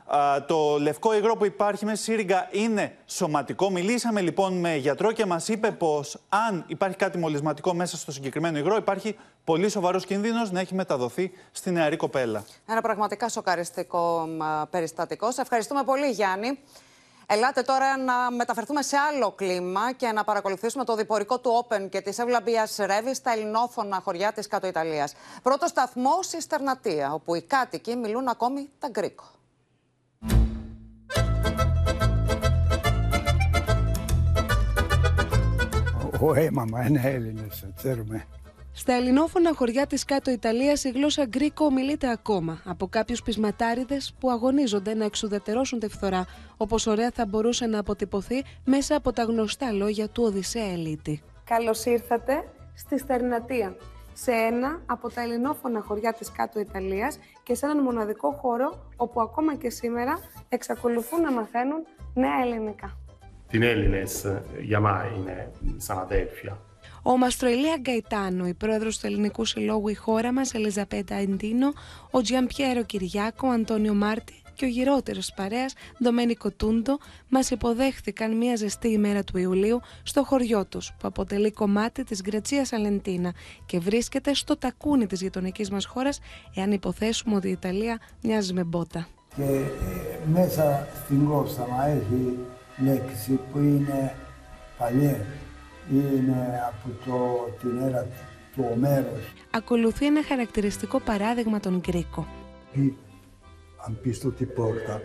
το λευκό υγρό που υπάρχει μέσα στη σύριγγα είναι σωματικό. Μιλήσαμε λοιπόν με γιατρό και μας είπε πως αν υπάρχει κάτι μολυσματικό μέσα στο συγκεκριμένο υγρό υπάρχει πολύ σοβαρός κίνδυνος να έχει μεταδοθεί στη νεαρή κοπέλα. Ένα πραγματικά σοκαριστικό περιστατικό. Σε ευχαριστούμε πολύ Γιάννη. Ελάτε τώρα να μεταφερθούμε σε άλλο κλίμα και να παρακολουθήσουμε το διπορικό του Open και της Ευλαμπίας Ρεύη στα ελληνόφωνα χωριά της Κάτω Ιταλίας. Πρώτο σταθμό η Στερνατία, όπου οι κάτοικοι μιλούν ακόμη τα γκρίκο. Ο έμαμα είναι Έλληνες, ξέρουμε. Στα ελληνόφωνα χωριά της κάτω Ιταλίας η γλώσσα γκρίκο ομιλείται ακόμα από κάποιους πεισματάριδες που αγωνίζονται να εξουδετερώσουν τη φθορά, όπως ωραία θα μπορούσε να αποτυπωθεί μέσα από τα γνωστά λόγια του Οδυσσέα Ελίτη. Καλώς ήρθατε στη Στερνατία, σε ένα από τα ελληνόφωνα χωριά της κάτω Ιταλίας και σε έναν μοναδικό χώρο όπου ακόμα και σήμερα εξακολουθούν να μαθαίνουν νέα ελληνικά. Την Έλληνες για μένα είναι σαν αδέρφια. Ο Μαστροηλία Γκαϊτάνο, η πρόεδρος του Ελληνικού Συλλόγου Η χώρα μας, Ελιζαπέτα Εντίνο, ο Τζιαμπιέρο Κυριάκο, ο Αντώνιο Μάρτι και ο γυρότερος παρέας, Ντομένικο Τούντο, μας υποδέχθηκαν μια ζεστή ημέρα του Ιουλίου στο χωριό τους, που αποτελεί κομμάτι της Γκρετσίας Αλεντίνα και βρίσκεται στο τακούνι της γειτονικής μας χώρας, εάν υποθέσουμε ότι η Ιταλία μοιάζει με μπότα. Και ε, μέσα στην κόστα μα έχει λέξη που είναι παλιέ είναι από το, την έρα του Ομέρος. Ακολουθεί ένα χαρακτηριστικό παράδειγμα των Γκρίκο. Qui han visto τη πόρτα,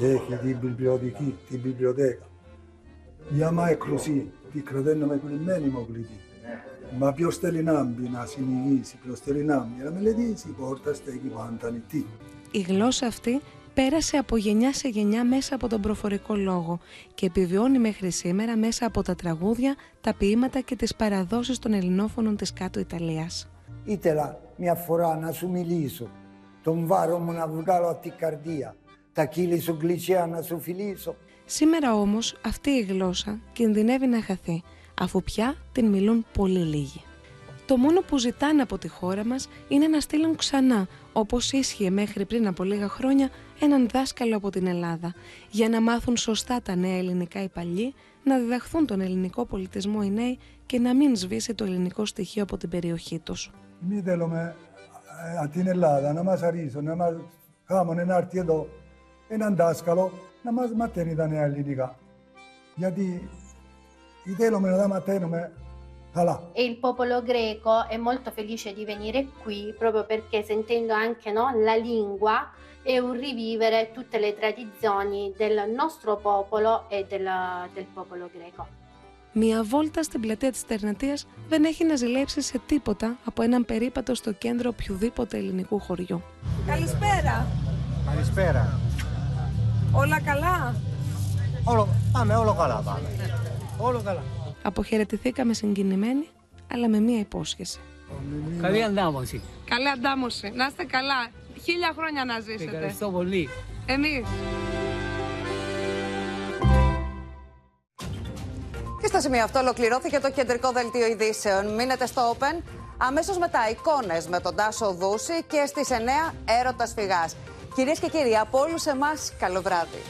έχει την βιβλιοθήκη, την βιβλιοθέκα. Για μένα così, τη κραταίνω με κλεισμένη μου κλειδί. Μα ποιος θέλει να μπει, να συνηγήσει, ποιος θέλει να μπει, να μελετήσει, η πόρτα στέκει πάντα ανοιχτή. Η γλώσσα αυτή πέρασε από γενιά σε γενιά μέσα από τον προφορικό λόγο και επιβιώνει μέχρι σήμερα μέσα από τα τραγούδια, τα ποίηματα και τις παραδόσεις των ελληνόφωνων της κάτω Ιταλίας. Ήθελα μια φορά να σου μιλήσω, τον βάρο μου να βγάλω από την καρδία, τα κύλη σου γλυκιά να σου φιλήσω. Σήμερα όμως αυτή η γλώσσα κινδυνεύει να χαθεί, αφού πια την μιλούν πολύ λίγοι. Το μόνο που ζητάνε από τη χώρα μας είναι να στείλουν ξανά, όπως ίσχυε μέχρι πριν από λίγα χρόνια, έναν δάσκαλο από την Ελλάδα, για να μάθουν σωστά τα νέα ελληνικά οι παλιοί, να διδαχθούν τον ελληνικό πολιτισμό οι νέοι και να μην σβήσει το ελληνικό στοιχείο από την περιοχή τους. Εμεί θέλουμε από την Ελλάδα να μας αρίσουν, να μας κάνουν να έρθει εδώ έναν δάσκαλο να μας μαθαίνει τα νέα ελληνικά. Γιατί θέλουμε να τα μαθαίνουμε καλά. E il popolo greco è molto felice di venire qui proprio perché sentendo anche no, la lingua è un rivivere tutte le tradizioni del nostro popolo e del, del popolo greco. Μια βόλτα στην πλατεία της Τερνατίας δεν έχει να ζηλέψει σε τίποτα από έναν περίπατο στο κέντρο οποιοδήποτε ελληνικού χωριού. Καλησπέρα. Καλησπέρα. Όλα καλά; Όλο, πάμε, όλο καλά πάμε. Όλο καλά. Αποχαιρετηθήκαμε συγκινημένοι, αλλά με μία υπόσχεση. Καλή αντάμωση. Καλή αντάμωση. Να είστε καλά. Χίλια χρόνια να ζήσετε. Ευχαριστώ πολύ. Εμείς. Και στο σημείο αυτό ολοκληρώθηκε το κεντρικό δελτίο ειδήσεων. Μείνετε στο Open. Αμέσως μετά εικόνες με τον Τάσο Δούση και στις 9 έρωτας φυγάς. Κυρίες και κύριοι, από όλους εμάς, καλό βράδυ.